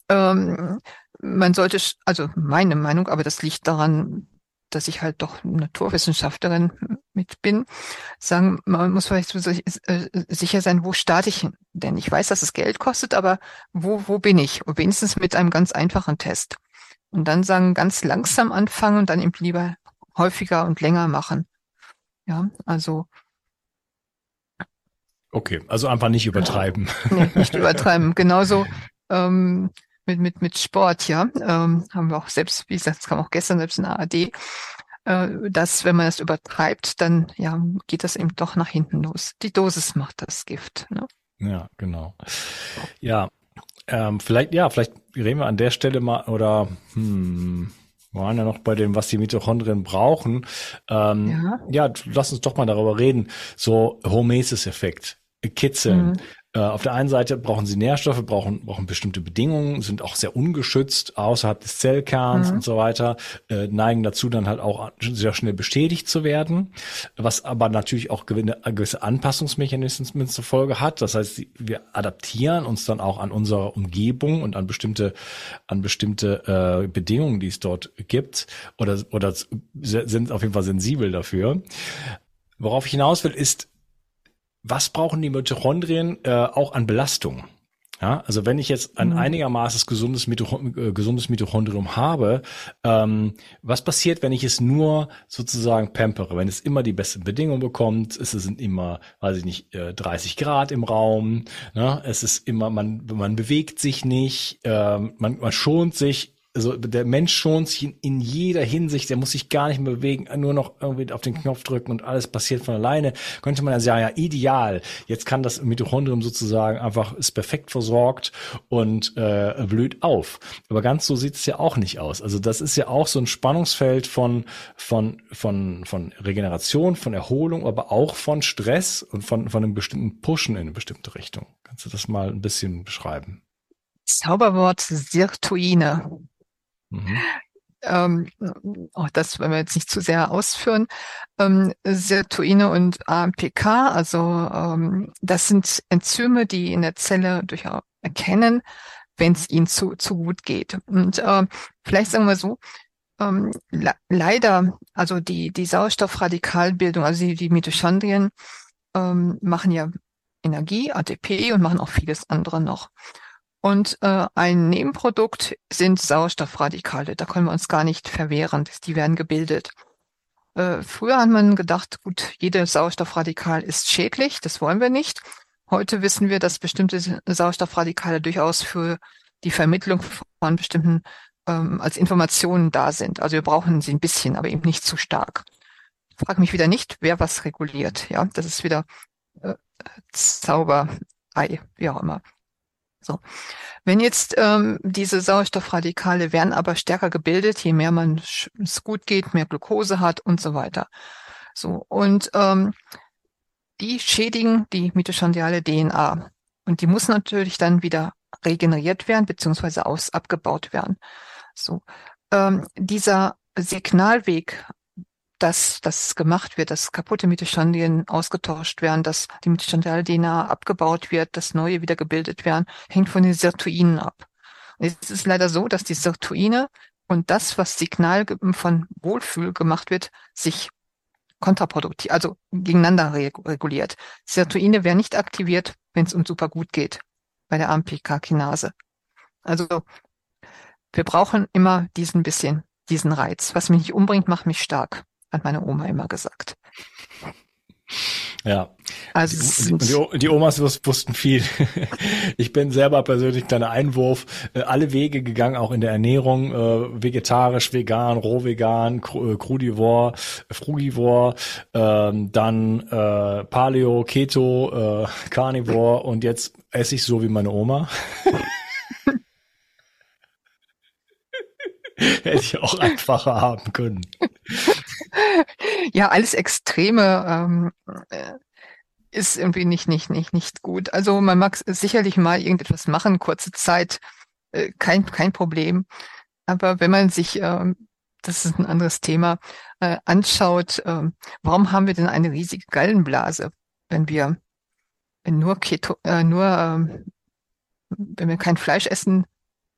ähm, man sollte, also meine Meinung, aber das liegt daran, dass ich halt doch Naturwissenschaftlerin mit bin, sagen, man muss vielleicht äh, sicher sein, wo starte ich denn? Ich weiß, dass es Geld kostet, aber wo, wo bin ich? Wenigstens mit einem ganz einfachen Test. Und dann sagen, ganz langsam anfangen und dann eben lieber häufiger und länger machen. Ja, also Okay, also einfach nicht übertreiben. (laughs) Nee, nicht übertreiben. Genauso ähm, mit, mit, mit Sport, ja. Ähm, haben wir auch selbst, wie gesagt, das kam auch gestern selbst in der ARD, äh, dass wenn man das übertreibt, dann ja, geht das eben doch nach hinten los. Die Dosis macht das Gift. Ne? Ja, genau. Ja, ähm, vielleicht, ja, vielleicht reden wir an der Stelle mal oder hm, wir waren ja noch bei dem, was die Mitochondrien brauchen. Ähm, ja. ja, lass uns doch mal darüber reden. So Hormesis-Effekt kitzeln. Mhm. Äh, auf der einen Seite brauchen sie Nährstoffe, brauchen, brauchen bestimmte Bedingungen, sind auch sehr ungeschützt außerhalb des Zellkerns mhm. und so weiter, äh, neigen dazu dann halt auch sehr schnell bestätigt zu werden, was aber natürlich auch gewisse Anpassungsmechanismen zur Folge hat. Das heißt, wir adaptieren uns dann auch an unsere Umgebung und an bestimmte, an bestimmte äh, Bedingungen, die es dort gibt oder, oder sind auf jeden Fall sensibel dafür. Worauf ich hinaus will, ist, was brauchen die Mitochondrien äh, auch an Belastung? Ja, also wenn ich jetzt ein mhm. einigermaßen gesundes, Mitochond äh, gesundes Mitochondrium habe, ähm, was passiert, wenn ich es nur sozusagen pampere? Wenn es immer die besten Bedingungen bekommt, es sind immer, weiß ich nicht, äh, 30 Grad im Raum, ne? es ist immer, man, man bewegt sich nicht, äh, man, man schont sich, also der Mensch schont sich in, in, jeder Hinsicht, der muss sich gar nicht mehr bewegen, nur noch irgendwie auf den Knopf drücken und alles passiert von alleine, könnte man ja sagen, ja, ideal. Jetzt kann das Mitochondrium sozusagen einfach, ist perfekt versorgt und äh, blüht auf. Aber ganz so sieht es ja auch nicht aus. Also das ist ja auch so ein Spannungsfeld von, von, von, von Regeneration, von Erholung, aber auch von Stress und von, von einem bestimmten Pushen in eine bestimmte Richtung. Kannst du das mal ein bisschen beschreiben? Zauberwort Sirtuine. Mhm. Ähm, auch das wollen wir jetzt nicht zu sehr ausführen. Ähm, Sirtuine und AMPK, also ähm, das sind Enzyme, die in der Zelle durchaus erkennen, wenn es ihnen zu, zu gut geht. Und äh, vielleicht sagen wir so, ähm, leider, also die, die Sauerstoffradikalbildung, also die, die Mitochondrien ähm, machen ja Energie, ATP und machen auch vieles andere noch. Und äh, ein Nebenprodukt sind Sauerstoffradikale. Da können wir uns gar nicht verwehren. Die werden gebildet. Äh, früher hat man gedacht, gut, jede Sauerstoffradikal ist schädlich. Das wollen wir nicht. Heute wissen wir, dass bestimmte Sauerstoffradikale durchaus für die Vermittlung von bestimmten ähm, als Informationen da sind. Also wir brauchen sie ein bisschen, aber eben nicht zu stark. Ich frage mich wieder nicht, wer was reguliert. Ja, das ist wieder äh, Zauberei, wie auch immer. So. Wenn jetzt ähm, diese Sauerstoffradikale werden aber stärker gebildet, je mehr man es gut geht, mehr Glucose hat und so weiter. So. Und ähm, die schädigen die mitochondriale DNA. Und die muss natürlich dann wieder regeneriert werden, beziehungsweise aus abgebaut werden. So. Ähm, dieser Signalweg dass das gemacht wird, dass kaputte Mitochondrien ausgetauscht werden, dass die mitochondriale DNA abgebaut wird, dass neue wieder gebildet werden, hängt von den Sirtuinen ab. Und es ist leider so, dass die Sirtuine und das, was Signal von Wohlfühl gemacht wird, sich kontraproduktiv, also gegeneinander reguliert. Sirtuine werden nicht aktiviert, wenn es uns super gut geht bei der AMPK-Kinase. Also wir brauchen immer diesen bisschen, diesen Reiz. Was mich nicht umbringt, macht mich stark hat meine Oma immer gesagt. Ja. Also die, die, Omas wussten viel. (laughs) Ich bin selber persönlich kleiner Einwurf, äh, alle Wege gegangen, auch in der Ernährung, äh, vegetarisch, vegan, rohvegan, äh, crudivore, frugivore, ähm, dann äh, Paleo, Keto, äh, Carnivore und jetzt esse ich so wie meine Oma. (laughs) Hätte ich auch einfacher haben können. (laughs) (laughs) ja, alles Extreme ähm, äh, ist irgendwie nicht, nicht, nicht, nicht gut. Also man mag sicherlich mal irgendetwas machen, kurze Zeit, äh, kein, kein Problem. Aber wenn man sich, ähm, das ist ein anderes Thema, äh, anschaut, äh, warum haben wir denn eine riesige Gallenblase, wenn wir nur Keto, äh, nur äh, wenn wir kein Fleisch essen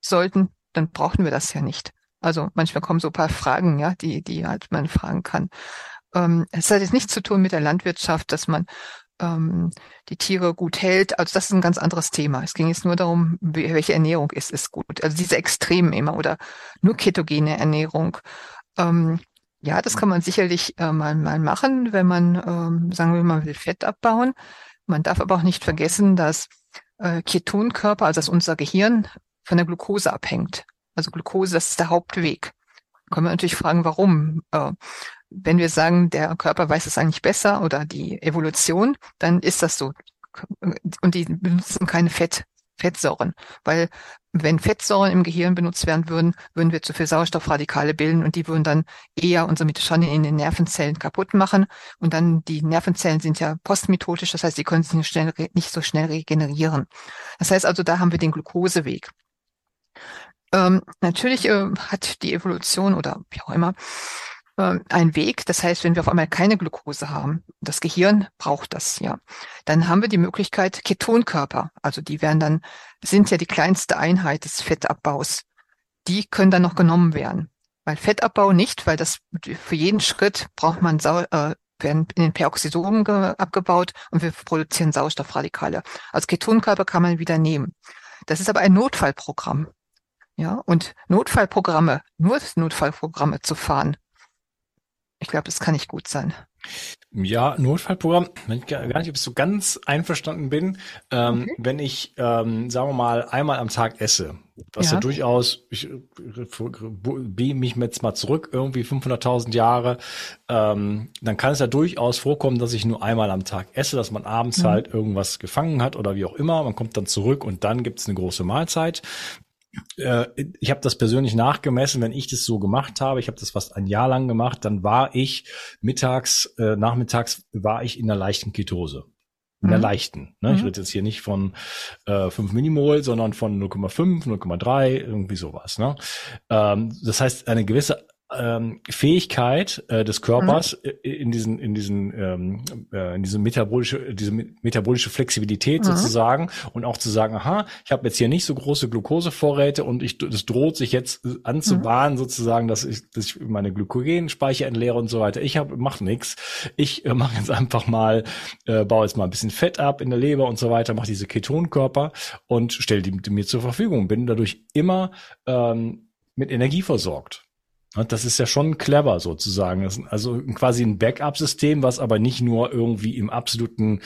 sollten, dann brauchen wir das ja nicht. Also manchmal kommen so ein paar Fragen, ja, die, die halt man fragen kann. Ähm, es hat jetzt nichts zu tun mit der Landwirtschaft, dass man ähm, die Tiere gut hält. Also das ist ein ganz anderes Thema. Es ging jetzt nur darum, welche Ernährung ist, ist gut. Also diese Extremen immer oder nur ketogene Ernährung. Ähm, ja, das kann man sicherlich äh, mal, mal machen, wenn man, ähm, sagen wir mal, will Fett abbauen. Man darf aber auch nicht vergessen, dass äh, Ketonkörper, also dass unser Gehirn von der Glucose abhängt. Also Glucose, das ist der Hauptweg. Können wir natürlich fragen, warum. Äh, wenn wir sagen, der Körper weiß es eigentlich besser oder die Evolution, dann ist das so. Und die benutzen keine Fett, Fettsäuren, weil wenn Fettsäuren im Gehirn benutzt werden würden, würden wir zu viel Sauerstoffradikale bilden und die würden dann eher unsere Mitochondrien in den Nervenzellen kaputt machen und dann die Nervenzellen sind ja postmitotisch, das heißt, die können sich nicht, nicht so schnell regenerieren. Das heißt also, da haben wir den Glukoseweg. Ähm, natürlich äh, hat die Evolution oder wie auch immer äh, einen Weg. Das heißt, wenn wir auf einmal keine Glucose haben, das Gehirn braucht das ja, dann haben wir die Möglichkeit Ketonkörper. Also die werden dann sind ja die kleinste Einheit des Fettabbaus. Die können dann noch genommen werden. Weil Fettabbau nicht, weil das für jeden Schritt braucht man Sau äh, werden in den Peroxisomen abgebaut und wir produzieren Sauerstoffradikale. Als Ketonkörper kann man wieder nehmen. Das ist aber ein Notfallprogramm. Ja, und Notfallprogramme, nur Notfallprogramme zu fahren, ich glaube, das kann nicht gut sein. Ja, Notfallprogramm, wenn ich gar nicht, ob ich so ganz einverstanden bin, ähm, okay. wenn ich, ähm, sagen wir mal, einmal am Tag esse, was ja, ja durchaus, ich beam mich jetzt mal zurück, irgendwie 500.000 Jahre, ähm, dann kann es ja durchaus vorkommen, dass ich nur einmal am Tag esse, dass man abends mhm. halt irgendwas gefangen hat oder wie auch immer, man kommt dann zurück und dann gibt es eine große Mahlzeit äh, ich habe das persönlich nachgemessen, wenn ich das so gemacht habe, ich habe das fast ein Jahr lang gemacht, dann war ich mittags, äh, nachmittags war ich in einer leichten Ketose. in der mhm. leichten. Ne? Mhm. Ich rede jetzt hier nicht von äh, 5 Millimol, sondern von 0,5, 0,3, irgendwie sowas. Ne? Ähm, das heißt, eine gewisse ähm, Fähigkeit äh, des Körpers mhm. in diesen in diesen ähm, äh, in diese metabolische diese metabolische Flexibilität mhm. sozusagen und auch zu sagen, aha, ich habe jetzt hier nicht so große Glukosevorräte und ich das droht sich jetzt anzubahnen mhm. sozusagen, dass ich dass ich meine Glykogenspeicher entleere und so weiter. Ich habe mach nix. Ich äh, mache jetzt einfach mal äh, baue jetzt mal ein bisschen Fett ab in der Leber und so weiter, mache diese Ketonkörper und stelle die, die mir zur Verfügung, bin dadurch immer ähm, mit Energie versorgt. Das ist ja schon clever sozusagen. also quasi ein Backup-System, was aber nicht nur irgendwie im absoluten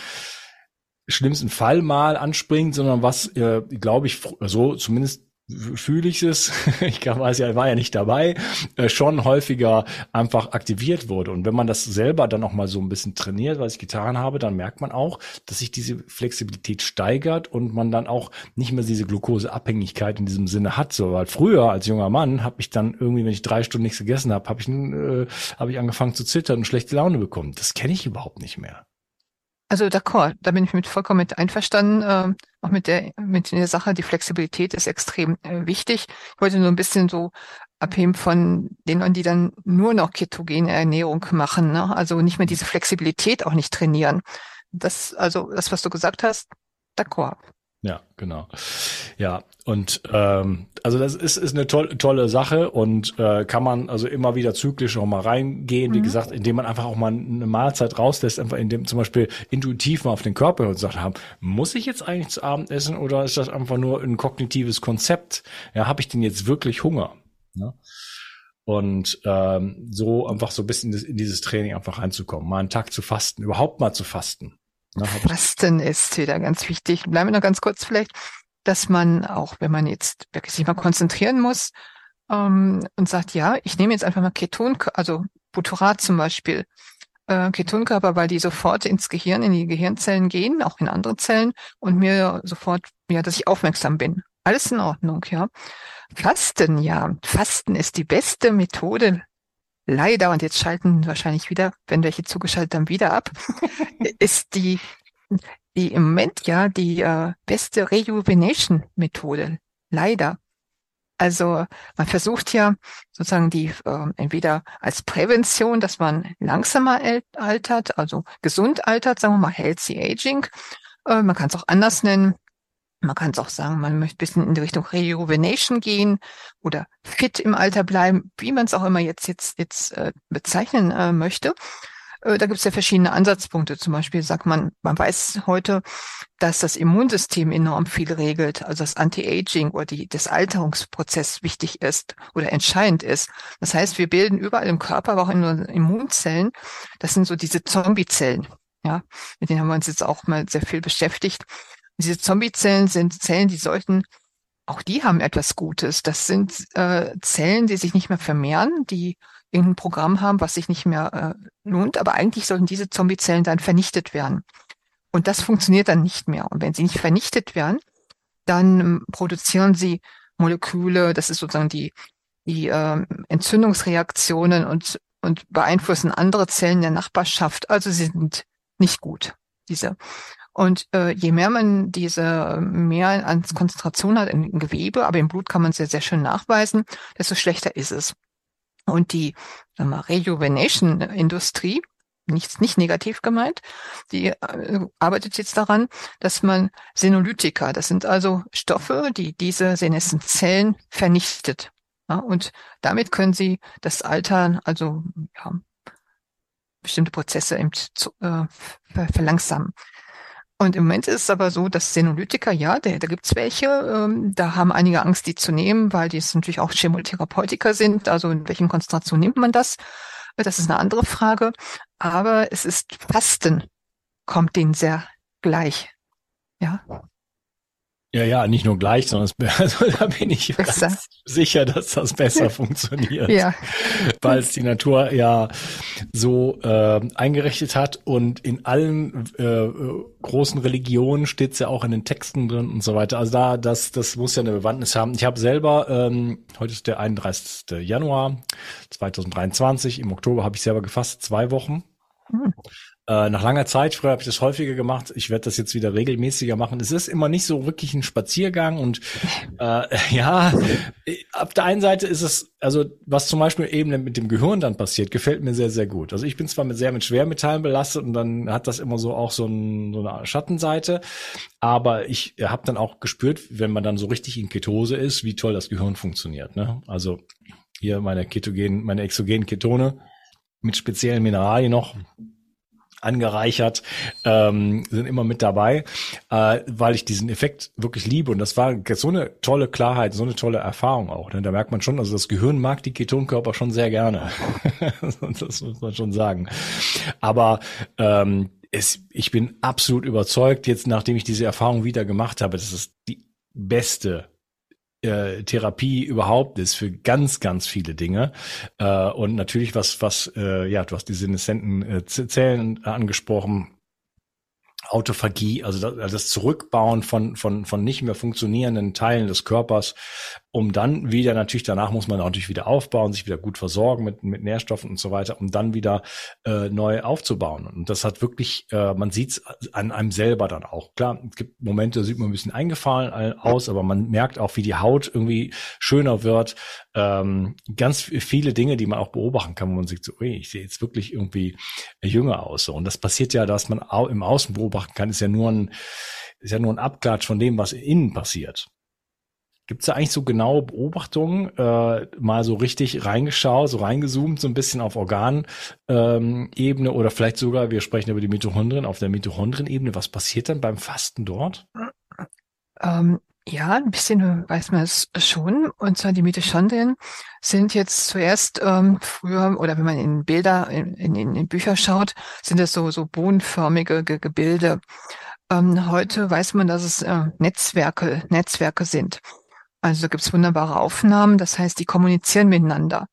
schlimmsten Fall mal anspringt, sondern was, äh, glaube ich, so zumindest fühle ich es, (laughs) ich weiß ja, war ja nicht dabei, äh, schon häufiger einfach aktiviert wurde. Und wenn man das selber dann auch mal so ein bisschen trainiert, was ich getan habe, dann merkt man auch, dass sich diese Flexibilität steigert und man dann auch nicht mehr diese Glukoseabhängigkeit in diesem Sinne hat. So, weil früher als junger Mann habe ich dann irgendwie, wenn ich drei Stunden nichts gegessen habe, habe ich, äh, hab ich angefangen zu zittern und schlechte Laune bekommen. Das kenne ich überhaupt nicht mehr. Also d'accord, da bin ich mit vollkommen mit einverstanden, äh, auch mit der mit der Sache, die Flexibilität ist extrem äh, wichtig. Ich wollte nur ein bisschen so abheben von denen, die dann nur noch ketogene Ernährung machen, ne? also nicht mehr diese Flexibilität auch nicht trainieren. Das, also das, was du gesagt hast, d'accord. Ja, genau. Ja, und ähm, also das ist, ist eine tolle, tolle Sache und äh, kann man also immer wieder zyklisch auch mal reingehen, wie mhm. gesagt, indem man einfach auch mal eine Mahlzeit rauslässt, einfach indem zum Beispiel intuitiv mal auf den Körper und sagt, haben, muss ich jetzt eigentlich zu Abend essen oder ist das einfach nur ein kognitives Konzept? Ja, habe ich denn jetzt wirklich Hunger? Ja? Und ähm, so einfach so ein bisschen in dieses Training einfach reinzukommen, mal einen Tag zu fasten, überhaupt mal zu fasten. Fasten ist wieder ganz wichtig. Bleiben wir noch ganz kurz vielleicht, dass man auch, wenn man jetzt wirklich sich mal konzentrieren muss ähm, und sagt, ja, ich nehme jetzt einfach mal Keton, also Butyrat zum Beispiel, äh, Ketonkörper, weil die sofort ins Gehirn, in die Gehirnzellen gehen, auch in andere Zellen und mir sofort, ja, dass ich aufmerksam bin. Alles in Ordnung, ja. Fasten, ja. Fasten ist die beste Methode, leider, und jetzt schalten wahrscheinlich wieder, wenn welche zugeschaltet haben, wieder ab, (laughs) ist die, die im Moment ja die äh, beste Rejuvenation-Methode. Leider. Also man versucht ja sozusagen die äh, entweder als Prävention, dass man langsamer altert, also gesund altert, sagen wir mal healthy aging. Äh, man kann es auch anders nennen. Man kann es auch sagen, man möchte ein bisschen in die Richtung Rejuvenation gehen oder fit im Alter bleiben, wie man es auch immer jetzt jetzt jetzt äh, bezeichnen äh, möchte. Äh, da gibt es ja verschiedene Ansatzpunkte. Zum Beispiel sagt man, man weiß heute, dass das Immunsystem enorm viel regelt, also das Anti-Aging oder die, das Alterungsprozess wichtig ist oder entscheidend ist. Das heißt, wir bilden überall im Körper, aber auch in unseren Immunzellen, das sind so diese Zombie-Zellen. Ja, mit denen haben wir uns jetzt auch mal sehr viel beschäftigt. Diese Zombiezellen sind Zellen, die sollten, auch die haben etwas Gutes. Das sind äh, Zellen, die sich nicht mehr vermehren, die irgendein Programm haben, was sich nicht mehr äh, lohnt, aber eigentlich sollten diese Zombiezellen dann vernichtet werden. Und das funktioniert dann nicht mehr. Und wenn sie nicht vernichtet werden, dann ähm, produzieren sie Moleküle, das ist sozusagen die, die äh, Entzündungsreaktionen und, und beeinflussen andere Zellen der Nachbarschaft. Also sie sind nicht gut, diese. Und äh, je mehr man diese mehr an Konzentration hat im Gewebe, aber im Blut kann man es ja sehr schön nachweisen, desto schlechter ist es. Und die Rejuvenation-Industrie, nichts nicht negativ gemeint, die äh, arbeitet jetzt daran, dass man Senolytika, das sind also Stoffe, die diese senescent Zellen vernichtet. Ja, und damit können sie das Altern, also ja, bestimmte Prozesse eben zu, äh, verlangsamen. Und im Moment ist es aber so, dass Senolytika, ja, da, da gibt's welche, ähm, da haben einige Angst, die zu nehmen, weil die es natürlich auch Chemotherapeutika sind. Also in welchen Konzentrationen nimmt man das? Das ist eine andere Frage. Aber es ist Fasten, kommt denen sehr gleich. Ja. Ja, ja, nicht nur gleich, sondern es, (laughs) also, da bin ich besser. ganz sicher, dass das besser (laughs) funktioniert. Ja. Weil es die Natur ja so äh, eingerichtet hat und in allen äh, großen Religionen steht es ja auch in den Texten drin und so weiter. Also da, das, das muss ja eine Bewandtnis haben. Ich habe selber, ähm, heute ist der 31. Januar 2023, im Oktober habe ich selber gefasst, zwei Wochen Hm. Äh, nach langer Zeit, früher habe ich das häufiger gemacht, ich werde das jetzt wieder regelmäßiger machen. Es ist immer nicht so wirklich ein Spaziergang und (laughs) äh, ja, auf der einen Seite ist es, also was zum Beispiel eben mit dem Gehirn dann passiert, gefällt mir sehr, sehr gut. Also ich bin zwar mit sehr mit Schwermetallen belastet und dann hat das immer so auch so, ein, so eine Schattenseite, aber ich habe dann auch gespürt, wenn man dann so richtig in Ketose ist, wie toll das Gehirn funktioniert. Ne? Also hier meine Ketogen, meine exogenen Ketone mit speziellen Mineralien noch angereichert, ähm, sind immer mit dabei, äh, weil ich diesen Effekt wirklich liebe. Und das war so eine tolle Klarheit, so eine tolle Erfahrung auch. Ne? Da merkt man schon, also das Gehirn mag die Ketonkörper schon sehr gerne. (laughs) das muss man schon sagen. Aber ähm, es, ich bin absolut überzeugt, jetzt nachdem ich diese Erfahrung wieder gemacht habe, das ist die beste äh, Therapie überhaupt ist für ganz, ganz viele Dinge. Äh, und natürlich was, was, äh, ja, du hast die senescenten äh, Zellen angesprochen. Autophagie, also das, also das Zurückbauen von, von, von nicht mehr funktionierenden Teilen des Körpers, um dann wieder, natürlich danach muss man natürlich wieder aufbauen, sich wieder gut versorgen mit, mit Nährstoffen und so weiter, um dann wieder äh, neu aufzubauen. Und das hat wirklich, äh, man sieht es an einem selber dann auch. Klar, es gibt Momente, da sieht man ein bisschen eingefallen aus, aber man merkt auch, wie die Haut irgendwie schöner wird. Ähm, ganz viele Dinge, die man auch beobachten kann, wo man sieht, so, ui, ich sehe jetzt wirklich irgendwie jünger aus. So. Und das passiert ja, dass man im Außen beobachten kann, ist ja nur ein, ist ja nur ein Abklatsch von dem, was innen passiert. Gibt es da eigentlich so genaue Beobachtungen, äh, mal so richtig reingeschaut, so reingezoomt, so ein bisschen auf Organebene ähm, oder vielleicht sogar, wir sprechen über die Mitochondrien, auf der Mitochondrienebene. Was passiert dann beim Fasten dort? Ähm, ja, ein bisschen weiß man es schon. Und zwar die Mitochondrien sind jetzt zuerst ähm, früher, oder wenn man in Bilder, in, in, in Bücher schaut, sind das so, so bohnenförmige Ge Gebilde. Ähm, heute weiß man, dass es äh, Netzwerke, Netzwerke sind. Also gibt's wunderbare Aufnahmen, das heißt, die kommunizieren miteinander.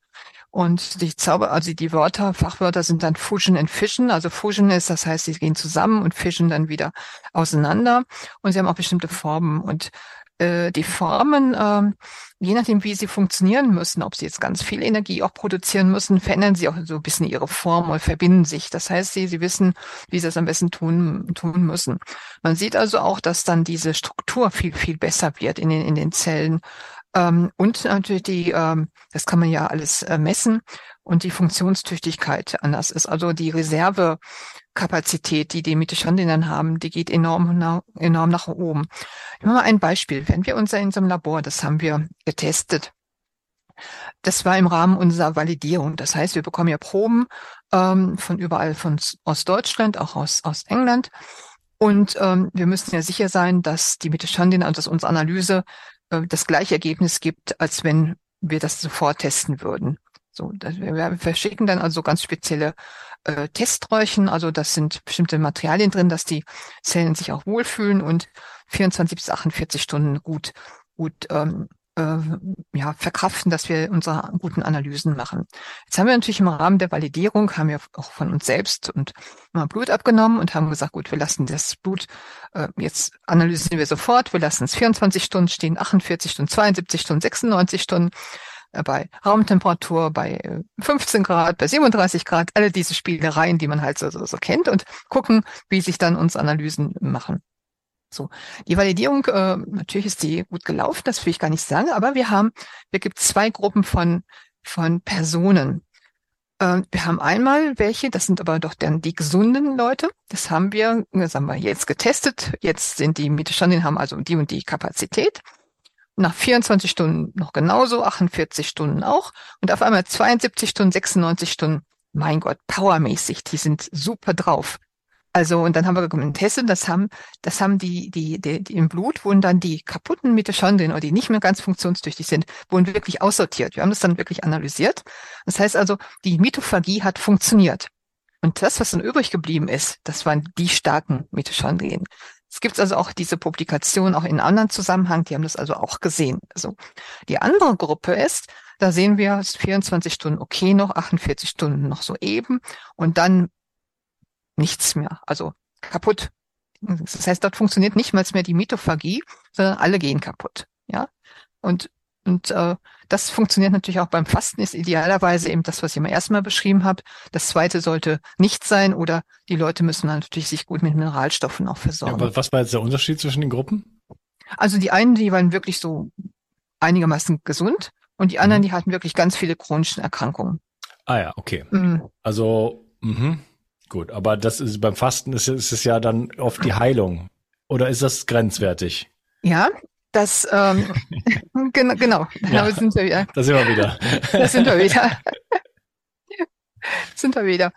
Und die Zauber, also die Wörter, Fachwörter sind dann Fusion and Fission. Also Fusion ist, das heißt, sie gehen zusammen und Fission dann wieder auseinander. Und sie haben auch bestimmte Formen. Und äh, die Formen, äh, je nachdem, wie sie funktionieren müssen, ob sie jetzt ganz viel Energie auch produzieren müssen, verändern sie auch so ein bisschen ihre Form und verbinden sich. Das heißt, sie, sie wissen, wie sie es am besten tun, tun müssen. Man sieht also auch, dass dann diese Struktur viel, viel besser wird in den, in den Zellen. Ähm, und natürlich die, ähm, das kann man ja alles äh, messen und die Funktionstüchtigkeit anders ist. Also die Reservekapazität, die die Mitochondrien haben, die geht enorm, enorm nach oben. Ich mache mal ein Beispiel. Wenn wir uns in so einem Labor, das haben wir getestet, das war im Rahmen unserer Validierung. Das heißt, wir bekommen ja Proben ähm, von überall von aus Deutschland, auch aus, aus England. Und ähm, wir müssen ja sicher sein, dass die Mitochondrien, also dass unsere Analyse äh, das gleiche Ergebnis gibt, als wenn wir das sofort testen würden. So, wir verschicken dann also ganz spezielle äh, Testräuchen. Also das sind bestimmte Materialien drin, dass die Zellen sich auch wohlfühlen und 24 bis 48 Stunden gut, gut ähm, äh, ja, verkraften, dass wir unsere guten Analysen machen. Jetzt haben wir natürlich im Rahmen der Validierung, haben wir auch von uns selbst und mal Blut abgenommen und haben gesagt, gut, wir lassen das Blut, äh, jetzt analysieren wir sofort, wir lassen es 24 Stunden stehen, 48 Stunden, 72 Stunden, 96 Stunden bei Raumtemperatur, bei 15 äh, Grad, bei 37 Grad, alle diese Spielereien, die man halt so, so, so kennt und gucken, wie sich dann uns Analysen machen. So, die Validierung, äh, natürlich ist die gut gelaufen, das will ich gar nicht sagen, aber wir haben, wir gibt zwei Gruppen von, von Personen. Äh, wir haben einmal welche, das sind aber doch dann die gesunden Leute. Das haben wir, das haben wir jetzt getestet. Jetzt sind die Mitochondrien haben also die und die Kapazität nach 24 Stunden noch genauso, 48 Stunden auch und auf einmal 72 Stunden, 96 Stunden. Mein Gott, powermäßig, die sind super drauf. Also, und dann haben wir getestet, das haben, das haben die, die, die, die im Blut wurden dann die kaputten Mitochondrien oder die nicht mehr ganz funktionstüchtig sind, wurden wirklich aussortiert. Wir haben das dann wirklich analysiert. Das heißt also, die Mitophagie hat funktioniert. Und das, was dann übrig geblieben ist, das waren die starken Mitochondrien. Es gibt also auch diese Publikation auch in anderen Zusammenhang, die haben das also auch gesehen. Also die andere Gruppe ist, da sehen wir 24 Stunden okay noch, 48 Stunden noch so eben und dann nichts mehr, also kaputt. Das heißt, dort funktioniert nicht mal mehr die Mitophagie, sondern alle gehen kaputt. Ja. Und Und äh, das funktioniert natürlich auch beim Fasten, ist idealerweise eben das, was ich immer erstmal beschrieben habe. Das zweite sollte nicht sein oder die Leute müssen dann natürlich sich gut mit Mineralstoffen auch versorgen. Ja, aber was war jetzt der Unterschied zwischen den Gruppen? Also die einen, die waren wirklich so einigermaßen gesund und die anderen, Mhm. die hatten wirklich ganz viele chronische Erkrankungen. Ah ja, okay. Mhm. Also, mhm. gut, aber das ist beim Fasten ist, ist es ja dann oft die (laughs) Heilung. Oder ist das grenzwertig? Ja, das ähm, (laughs) genau, genau. Ja. Da sind wir wieder. Da sind wir wieder. Da sind wir wieder. (laughs) sind wir wieder.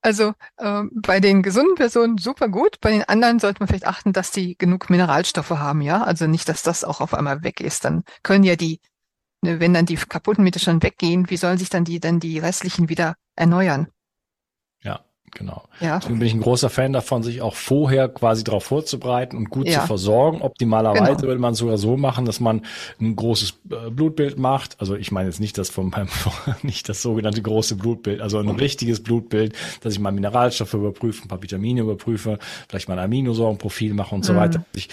Also ähm, bei den gesunden Personen super gut, bei den anderen sollte man vielleicht achten, dass die genug Mineralstoffe haben, ja. Also nicht, dass das auch auf einmal weg ist. Dann können ja die, ne, wenn dann die kaputten Mittel schon weggehen, wie sollen sich dann die, dann die restlichen wieder erneuern? Genau. Ja, Deswegen bin ich ein großer Fan davon, sich auch vorher quasi darauf vorzubereiten und gut Ja. zu versorgen. Optimalerweise Genau. würde man es sogar so machen, dass man ein großes äh, Blutbild macht. Also ich meine jetzt nicht das von meinem, (laughs) nicht das sogenannte große Blutbild, also ein richtiges Blutbild, dass ich mal Mineralstoffe überprüfe, ein paar Vitamine überprüfe, vielleicht mal ein Aminosäurenprofil mache und so Mhm. weiter. Dass ich,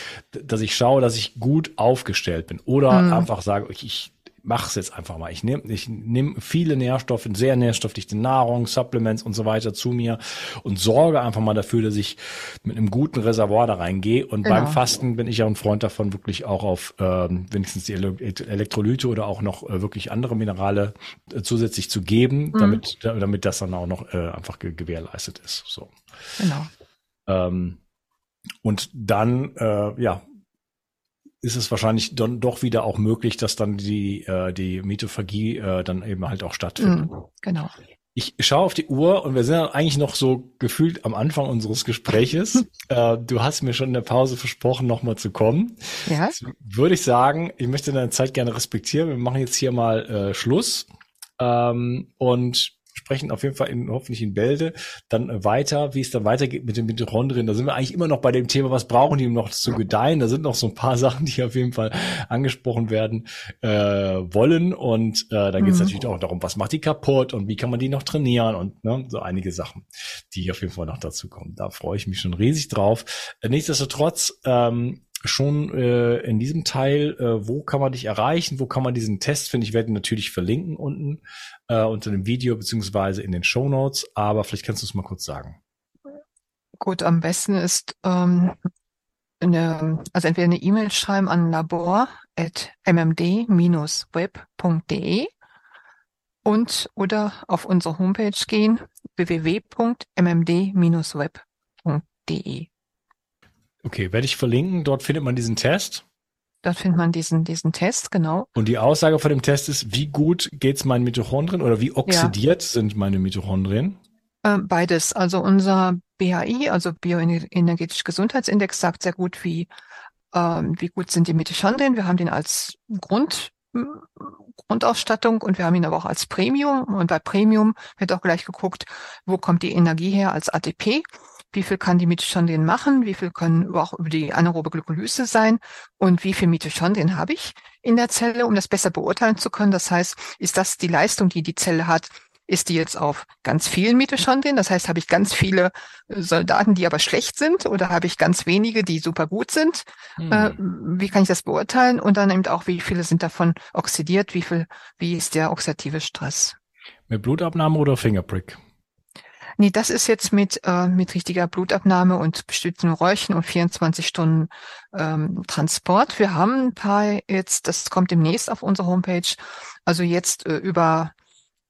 dass ich schaue, dass ich gut aufgestellt bin. Oder Mhm. einfach sage, ich, ich mach's jetzt einfach mal. Ich nehme ich nehm viele Nährstoffe, sehr nährstoffdichte Nahrung, Supplements und so weiter zu mir und sorge einfach mal dafür, dass ich mit einem guten Reservoir da reingehe. Und Genau. beim Fasten bin ich ja ein Freund davon, wirklich auch auf ähm, wenigstens die Ele Elektrolyte oder auch noch äh, wirklich andere Minerale äh, zusätzlich zu geben, Mhm. damit, da- damit das dann auch noch äh, einfach ge gewährleistet ist. So. genau. Ähm, und dann, äh, ja, ist es wahrscheinlich dann doch wieder auch möglich, dass dann die, äh, die Mitophagie äh, dann eben halt auch stattfindet. Mhm. Genau. Ich schaue auf die Uhr und wir sind dann eigentlich noch so gefühlt am Anfang unseres Gespräches. (laughs) äh, du hast mir schon in der Pause versprochen, nochmal zu kommen. Ja, Jetzt würde ich sagen, ich möchte deine Zeit gerne respektieren. Wir machen jetzt hier mal äh, Schluss ähm, und sprechen auf jeden Fall in, hoffentlich in Bälde dann äh, weiter, wie es dann weitergeht mit den Mitochondrien. Da sind wir eigentlich immer noch bei dem Thema, was brauchen die, um noch zu gedeihen. Da sind noch so ein paar (laughs) Sachen, die auf jeden Fall angesprochen werden äh, wollen. Und äh, dann geht es Mhm. natürlich auch darum, was macht die kaputt und wie kann man die noch trainieren und ne, so einige Sachen, die auf jeden Fall noch dazu kommen. Da freue ich mich schon riesig drauf. Äh, nichtsdestotrotz, ähm, schon äh, in diesem Teil, äh, wo kann man dich erreichen, wo kann man diesen Test finden. Ich werde ihn natürlich verlinken unten äh, unter dem Video beziehungsweise in den Show Notes, aber vielleicht kannst du es mal kurz sagen. gut, am besten ist ähm, eine, also entweder eine E-Mail schreiben an labor.mmd-web.de und oder auf unsere Homepage gehen www.mmd-web.de. Okay, werde ich verlinken. Dort findet man diesen Test. Dort findet man diesen, diesen Test, genau. Und die Aussage von dem Test ist, wie gut geht's meinen Mitochondrien oder wie oxidiert sind meine Mitochondrien? Äh, beides. Also unser BHI, also Bioenergetischer Gesundheitsindex, sagt sehr gut, wie, ähm, wie gut sind die Mitochondrien. Wir haben den als Grund, Grundausstattung und wir haben ihn aber auch als Premium. Und bei Premium wird auch gleich geguckt, wo kommt die Energie her als ATP? Wie viel kann die Mitochondrien machen? Wie viel können auch über die anaerobe Glykolyse sein? Und wie viel Mitochondrien habe ich in der Zelle, um das besser beurteilen zu können? Das heißt, ist das die Leistung, die die Zelle hat? Ist die jetzt auf ganz vielen Mitochondrien? Das heißt, habe ich ganz viele äh, Soldaten, die aber schlecht sind? Oder habe ich ganz wenige, die super gut sind? Hm. Äh, wie kann ich das beurteilen? Und dann eben auch, wie viele sind davon oxidiert? Wie viel, wie ist der oxidative Stress? Mit Blutabnahme oder Fingerprick? Nee, das ist jetzt mit, äh, mit richtiger Blutabnahme und bestimmten Räuchen und 24 Stunden ähm, Transport. Wir haben ein paar jetzt, das kommt demnächst auf unsere Homepage, also jetzt äh, über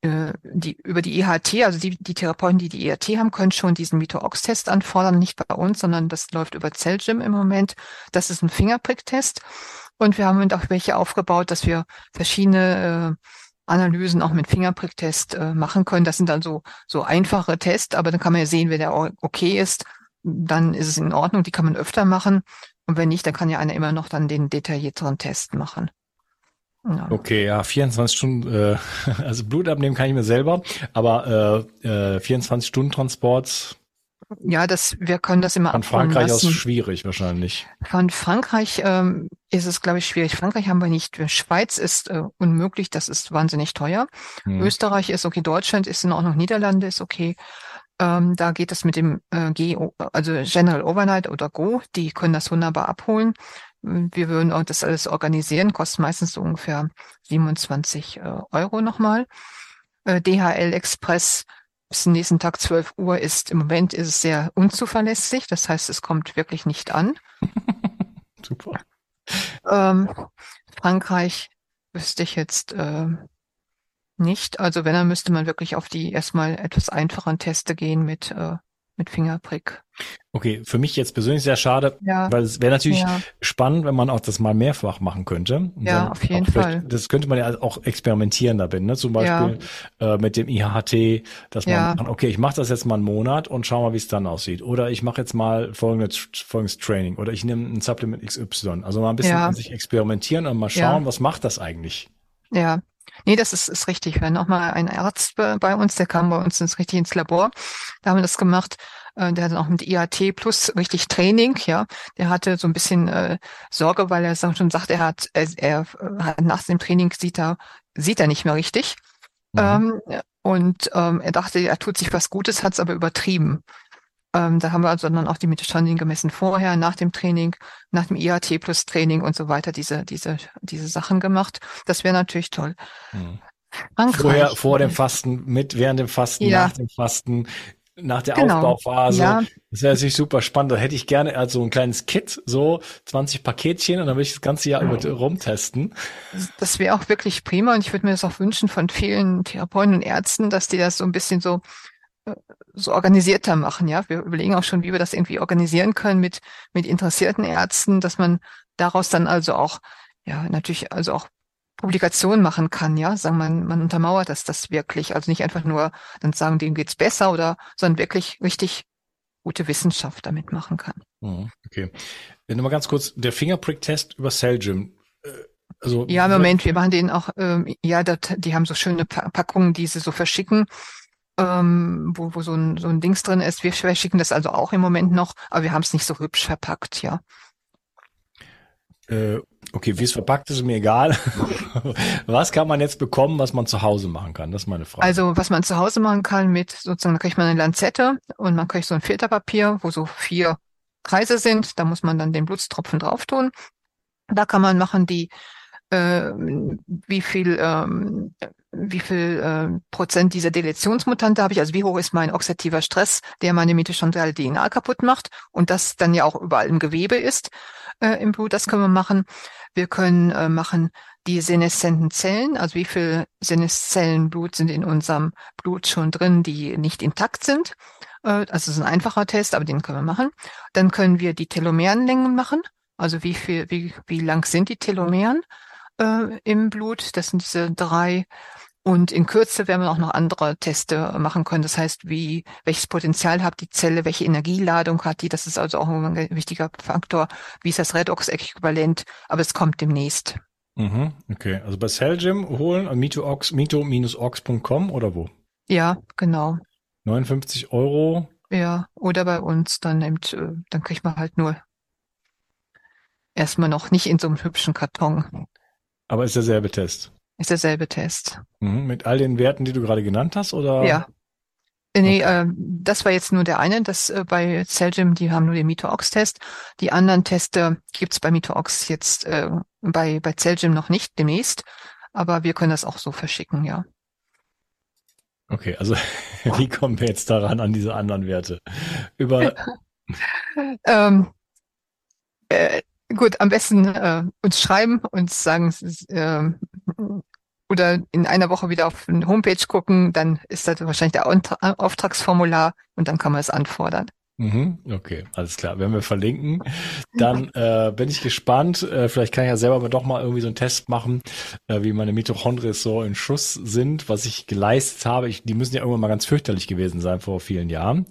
äh, die über die IHT, also die, die Therapeuten, die die IHT haben, können schon diesen Mito-Ox-Test anfordern, nicht bei uns, sondern das läuft über Celgym im Moment. Das ist ein Fingerprick-Test. Und wir haben auch welche aufgebaut, dass wir verschiedene äh, Analysen auch mit Fingerpricktest äh, machen können. Das sind dann so, so einfache Tests, aber dann kann man ja sehen, wenn der okay ist, dann ist es in Ordnung, die kann man öfter machen. Und wenn nicht, dann kann ja einer immer noch dann den detaillierteren Test machen. Ja. Okay, ja, 24 Stunden, äh, (laughs) also Blut abnehmen kann ich mir selber, aber äh, äh, 24 Stunden Transport ja, das, wir können das immer von Frankreich aus schwierig wahrscheinlich. Von Frankreich ähm, ist es, glaube ich, schwierig. Frankreich haben wir nicht. Schweiz ist äh, unmöglich, das ist wahnsinnig teuer. Hm. Österreich ist okay, Deutschland ist in Ordnung, Niederlande ist okay. Ähm, da geht es mit dem äh, GO, also General Overnight oder Go, die können das wunderbar abholen. Wir würden auch das alles organisieren, kostet meistens so ungefähr 27 äh, Euro nochmal. Äh, DHL Express bis zum nächsten Tag 12 Uhr ist, im Moment ist es sehr unzuverlässig. Das heißt, es kommt wirklich nicht an. (laughs) Super. Ähm, Frankreich wüsste ich jetzt äh, nicht. Also wenn, dann müsste man wirklich auf die erstmal etwas einfacheren Teste gehen mit äh, mit Fingerprick. Okay, für mich jetzt persönlich sehr schade, ja. weil es wäre natürlich ja. spannend, wenn man auch das mal mehrfach machen könnte. Ja, auf jeden Fall. Das könnte man ja auch experimentieren damit, ne? Zum Beispiel ja. äh, mit dem IHT, dass man kann, okay, ich mache das jetzt mal einen Monat und schau mal, wie es dann aussieht. Oder ich mache jetzt mal folgendes, folgendes Training oder ich nehme ein Supplement XY. Also mal ein bisschen an sich experimentieren und mal schauen, was macht das eigentlich. Ja, Nee, das ist, ist richtig. Wir hatten auch mal einen Arzt bei uns, der kam bei uns ins, richtig ins Labor. Da haben wir das gemacht. Äh, der hatte auch mit IAT plus richtig Training, ja. Der hatte so ein bisschen äh, Sorge, weil er schon sagt, er hat, er, er hat nach dem Training sieht er, sieht er nicht mehr richtig. Mhm. Ähm, und ähm, er dachte, er tut sich was Gutes, hat es aber übertrieben. Ähm, da haben wir also dann auch die Mitochondrien gemessen vorher, nach dem Training, nach dem IAT plus Training und so weiter, diese, diese, diese Sachen gemacht. Das wäre natürlich toll. Mhm. Vorher, vor dem Fasten, mit, während dem Fasten, ja. nach dem Fasten, nach der genau. Aufbauphase. Ja. Das wäre natürlich super spannend. Da hätte ich gerne also ein kleines Kit, so 20 Paketchen und dann würde ich das ganze Jahr über rumtesten. Das wäre auch wirklich prima und ich würde mir das auch wünschen von vielen Therapeuten und Ärzten, dass die das so ein bisschen so so organisierter machen. Ja, wir überlegen auch schon, wie wir das irgendwie organisieren können mit mit interessierten Ärzten, dass man daraus dann also auch ja natürlich also auch Publikationen machen kann. Ja, sagen man man untermauert das das wirklich, also nicht einfach nur dann sagen, dem geht's besser oder sondern wirklich richtig gute Wissenschaft damit machen kann. Mhm, okay, nochmal ganz kurz der Fingerprick-Test über Celgym. Äh, also ja, Moment, wir machen den auch. Ähm, ja, dat, die haben so schöne Packungen, die sie so verschicken ähm, wo, wo so ein, so ein Dings drin ist. Wir schicken das also auch im Moment noch, aber wir haben es nicht so hübsch verpackt, ja. Äh, okay, wie es verpackt ist, ist mir egal. (laughs) was kann man jetzt bekommen, was man zu Hause machen kann? Das ist meine Frage. Also, was man zu Hause machen kann mit sozusagen, da kriegt man eine Lanzette und man kriegt so ein Filterpapier, wo so vier Kreise sind. Da muss man dann den Blutstropfen drauf tun. Da kann man machen die wie viel ähm, wie viel äh, Prozent dieser Deletionsmutante habe ich, also wie hoch ist mein oxidativer Stress, der meine mitochondriale DNA kaputt macht und das dann ja auch überall im Gewebe ist äh, im Blut, das können wir machen. Wir können äh, machen die seneszenten Zellen, also wie viel Seneszellen Blut sind in unserem Blut schon drin, die nicht intakt sind. Äh, also es ist ein einfacher Test, aber den können wir machen. Dann können wir die Telomerenlängen machen, also wie viel, wie, wie lang sind die Telomeren äh, im Blut? Das sind diese drei und in Kürze werden wir auch noch andere Teste machen können. Das heißt, wie, welches Potenzial hat die Zelle, welche Energieladung hat die? Das ist also auch ein wichtiger Faktor. Wie ist das Redox-Äquivalent? Aber es kommt demnächst. Mhm, okay. Also bei Cellgym holen an mito-ox, mito-ox.com oder wo? Ja, genau. 59 Euro. Ja, oder bei uns dann nimmt, äh, dann kriegt man halt nur erstmal noch nicht in so einem hübschen Karton. Aber ist derselbe Test. Ist derselbe Test. Mhm, mit all den Werten, die du gerade genannt hast, oder? Ja. Nee, okay. äh, das war jetzt nur der eine, das äh, bei Celgym, die haben nur den Mito-Ox-Test. Die anderen Teste gibt's bei Mito-Ox jetzt äh, bei, bei Celgym noch nicht, demnächst. Aber wir können das auch so verschicken, ja. Okay, also (laughs) wie kommen wir jetzt daran an diese anderen Werte? Über (laughs) ähm, äh, gut, am besten äh, uns schreiben, und sagen, äh, oder in einer Woche wieder auf eine Homepage gucken, dann ist das wahrscheinlich der Auftragsformular und dann kann man es anfordern. Mhm, okay, alles klar. Werden wir verlinken. Dann äh, bin ich gespannt. Äh, vielleicht kann ich ja selber doch mal irgendwie so einen Test machen, äh, wie meine Mitochondrien so in Schuss sind, was ich geleistet habe. Ich, die müssen ja irgendwann mal ganz fürchterlich gewesen sein vor vielen Jahren.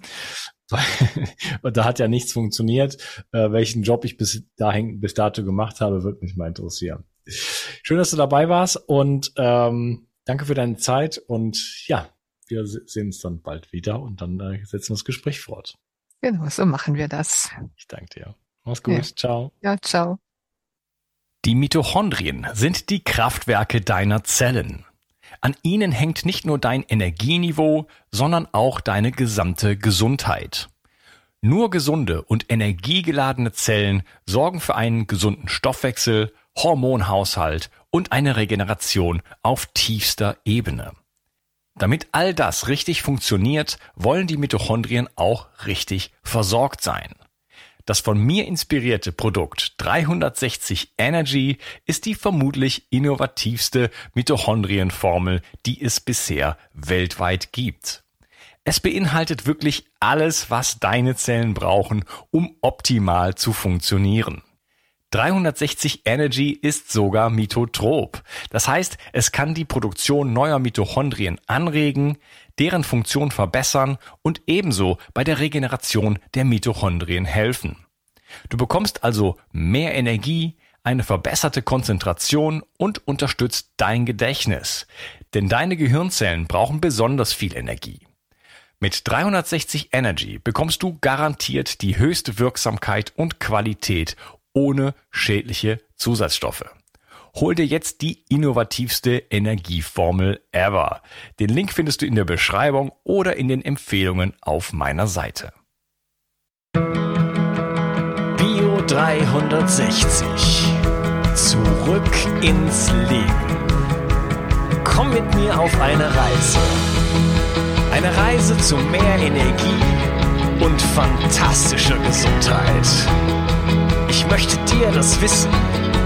(laughs) Und da hat ja nichts funktioniert. Äh, welchen Job ich bis dahin, bis dato gemacht habe, wird mich mal interessieren. Schön, dass du dabei warst und ähm, danke für deine Zeit und ja, wir sehen uns dann bald wieder und dann äh, setzen wir das Gespräch fort. Genau, so machen wir das. Ich danke dir. Mach's gut. Ja. Ciao. Ja, ciao. Die Mitochondrien sind die Kraftwerke deiner Zellen. An ihnen hängt nicht nur dein Energieniveau, sondern auch deine gesamte Gesundheit. Nur gesunde und energiegeladene Zellen sorgen für einen gesunden Stoffwechsel, Hormonhaushalt und eine Regeneration auf tiefster Ebene. Damit all das richtig funktioniert, wollen die Mitochondrien auch richtig versorgt sein. Das von mir inspirierte Produkt 360 Energy ist die vermutlich innovativste Mitochondrienformel, die es bisher weltweit gibt. Es beinhaltet wirklich alles, was deine Zellen brauchen, um optimal zu funktionieren. 360 Energy ist sogar mitotrop. Das heißt, es kann die Produktion neuer Mitochondrien anregen, deren Funktion verbessern und ebenso bei der Regeneration der Mitochondrien helfen. Du bekommst also mehr Energie, eine verbesserte Konzentration und unterstützt dein Gedächtnis. Denn deine Gehirnzellen brauchen besonders viel Energie. Mit 360 Energy bekommst du garantiert die höchste Wirksamkeit und Qualität ohne schädliche Zusatzstoffe. Hol dir jetzt die innovativste Energieformel ever. Den Link findest du in der Beschreibung oder in den Empfehlungen auf meiner Seite. Bio 360. Zurück ins Leben. Komm mit mir auf eine Reise. Eine Reise zu mehr Energie und fantastischer Gesundheit. Ich möchte dir das Wissen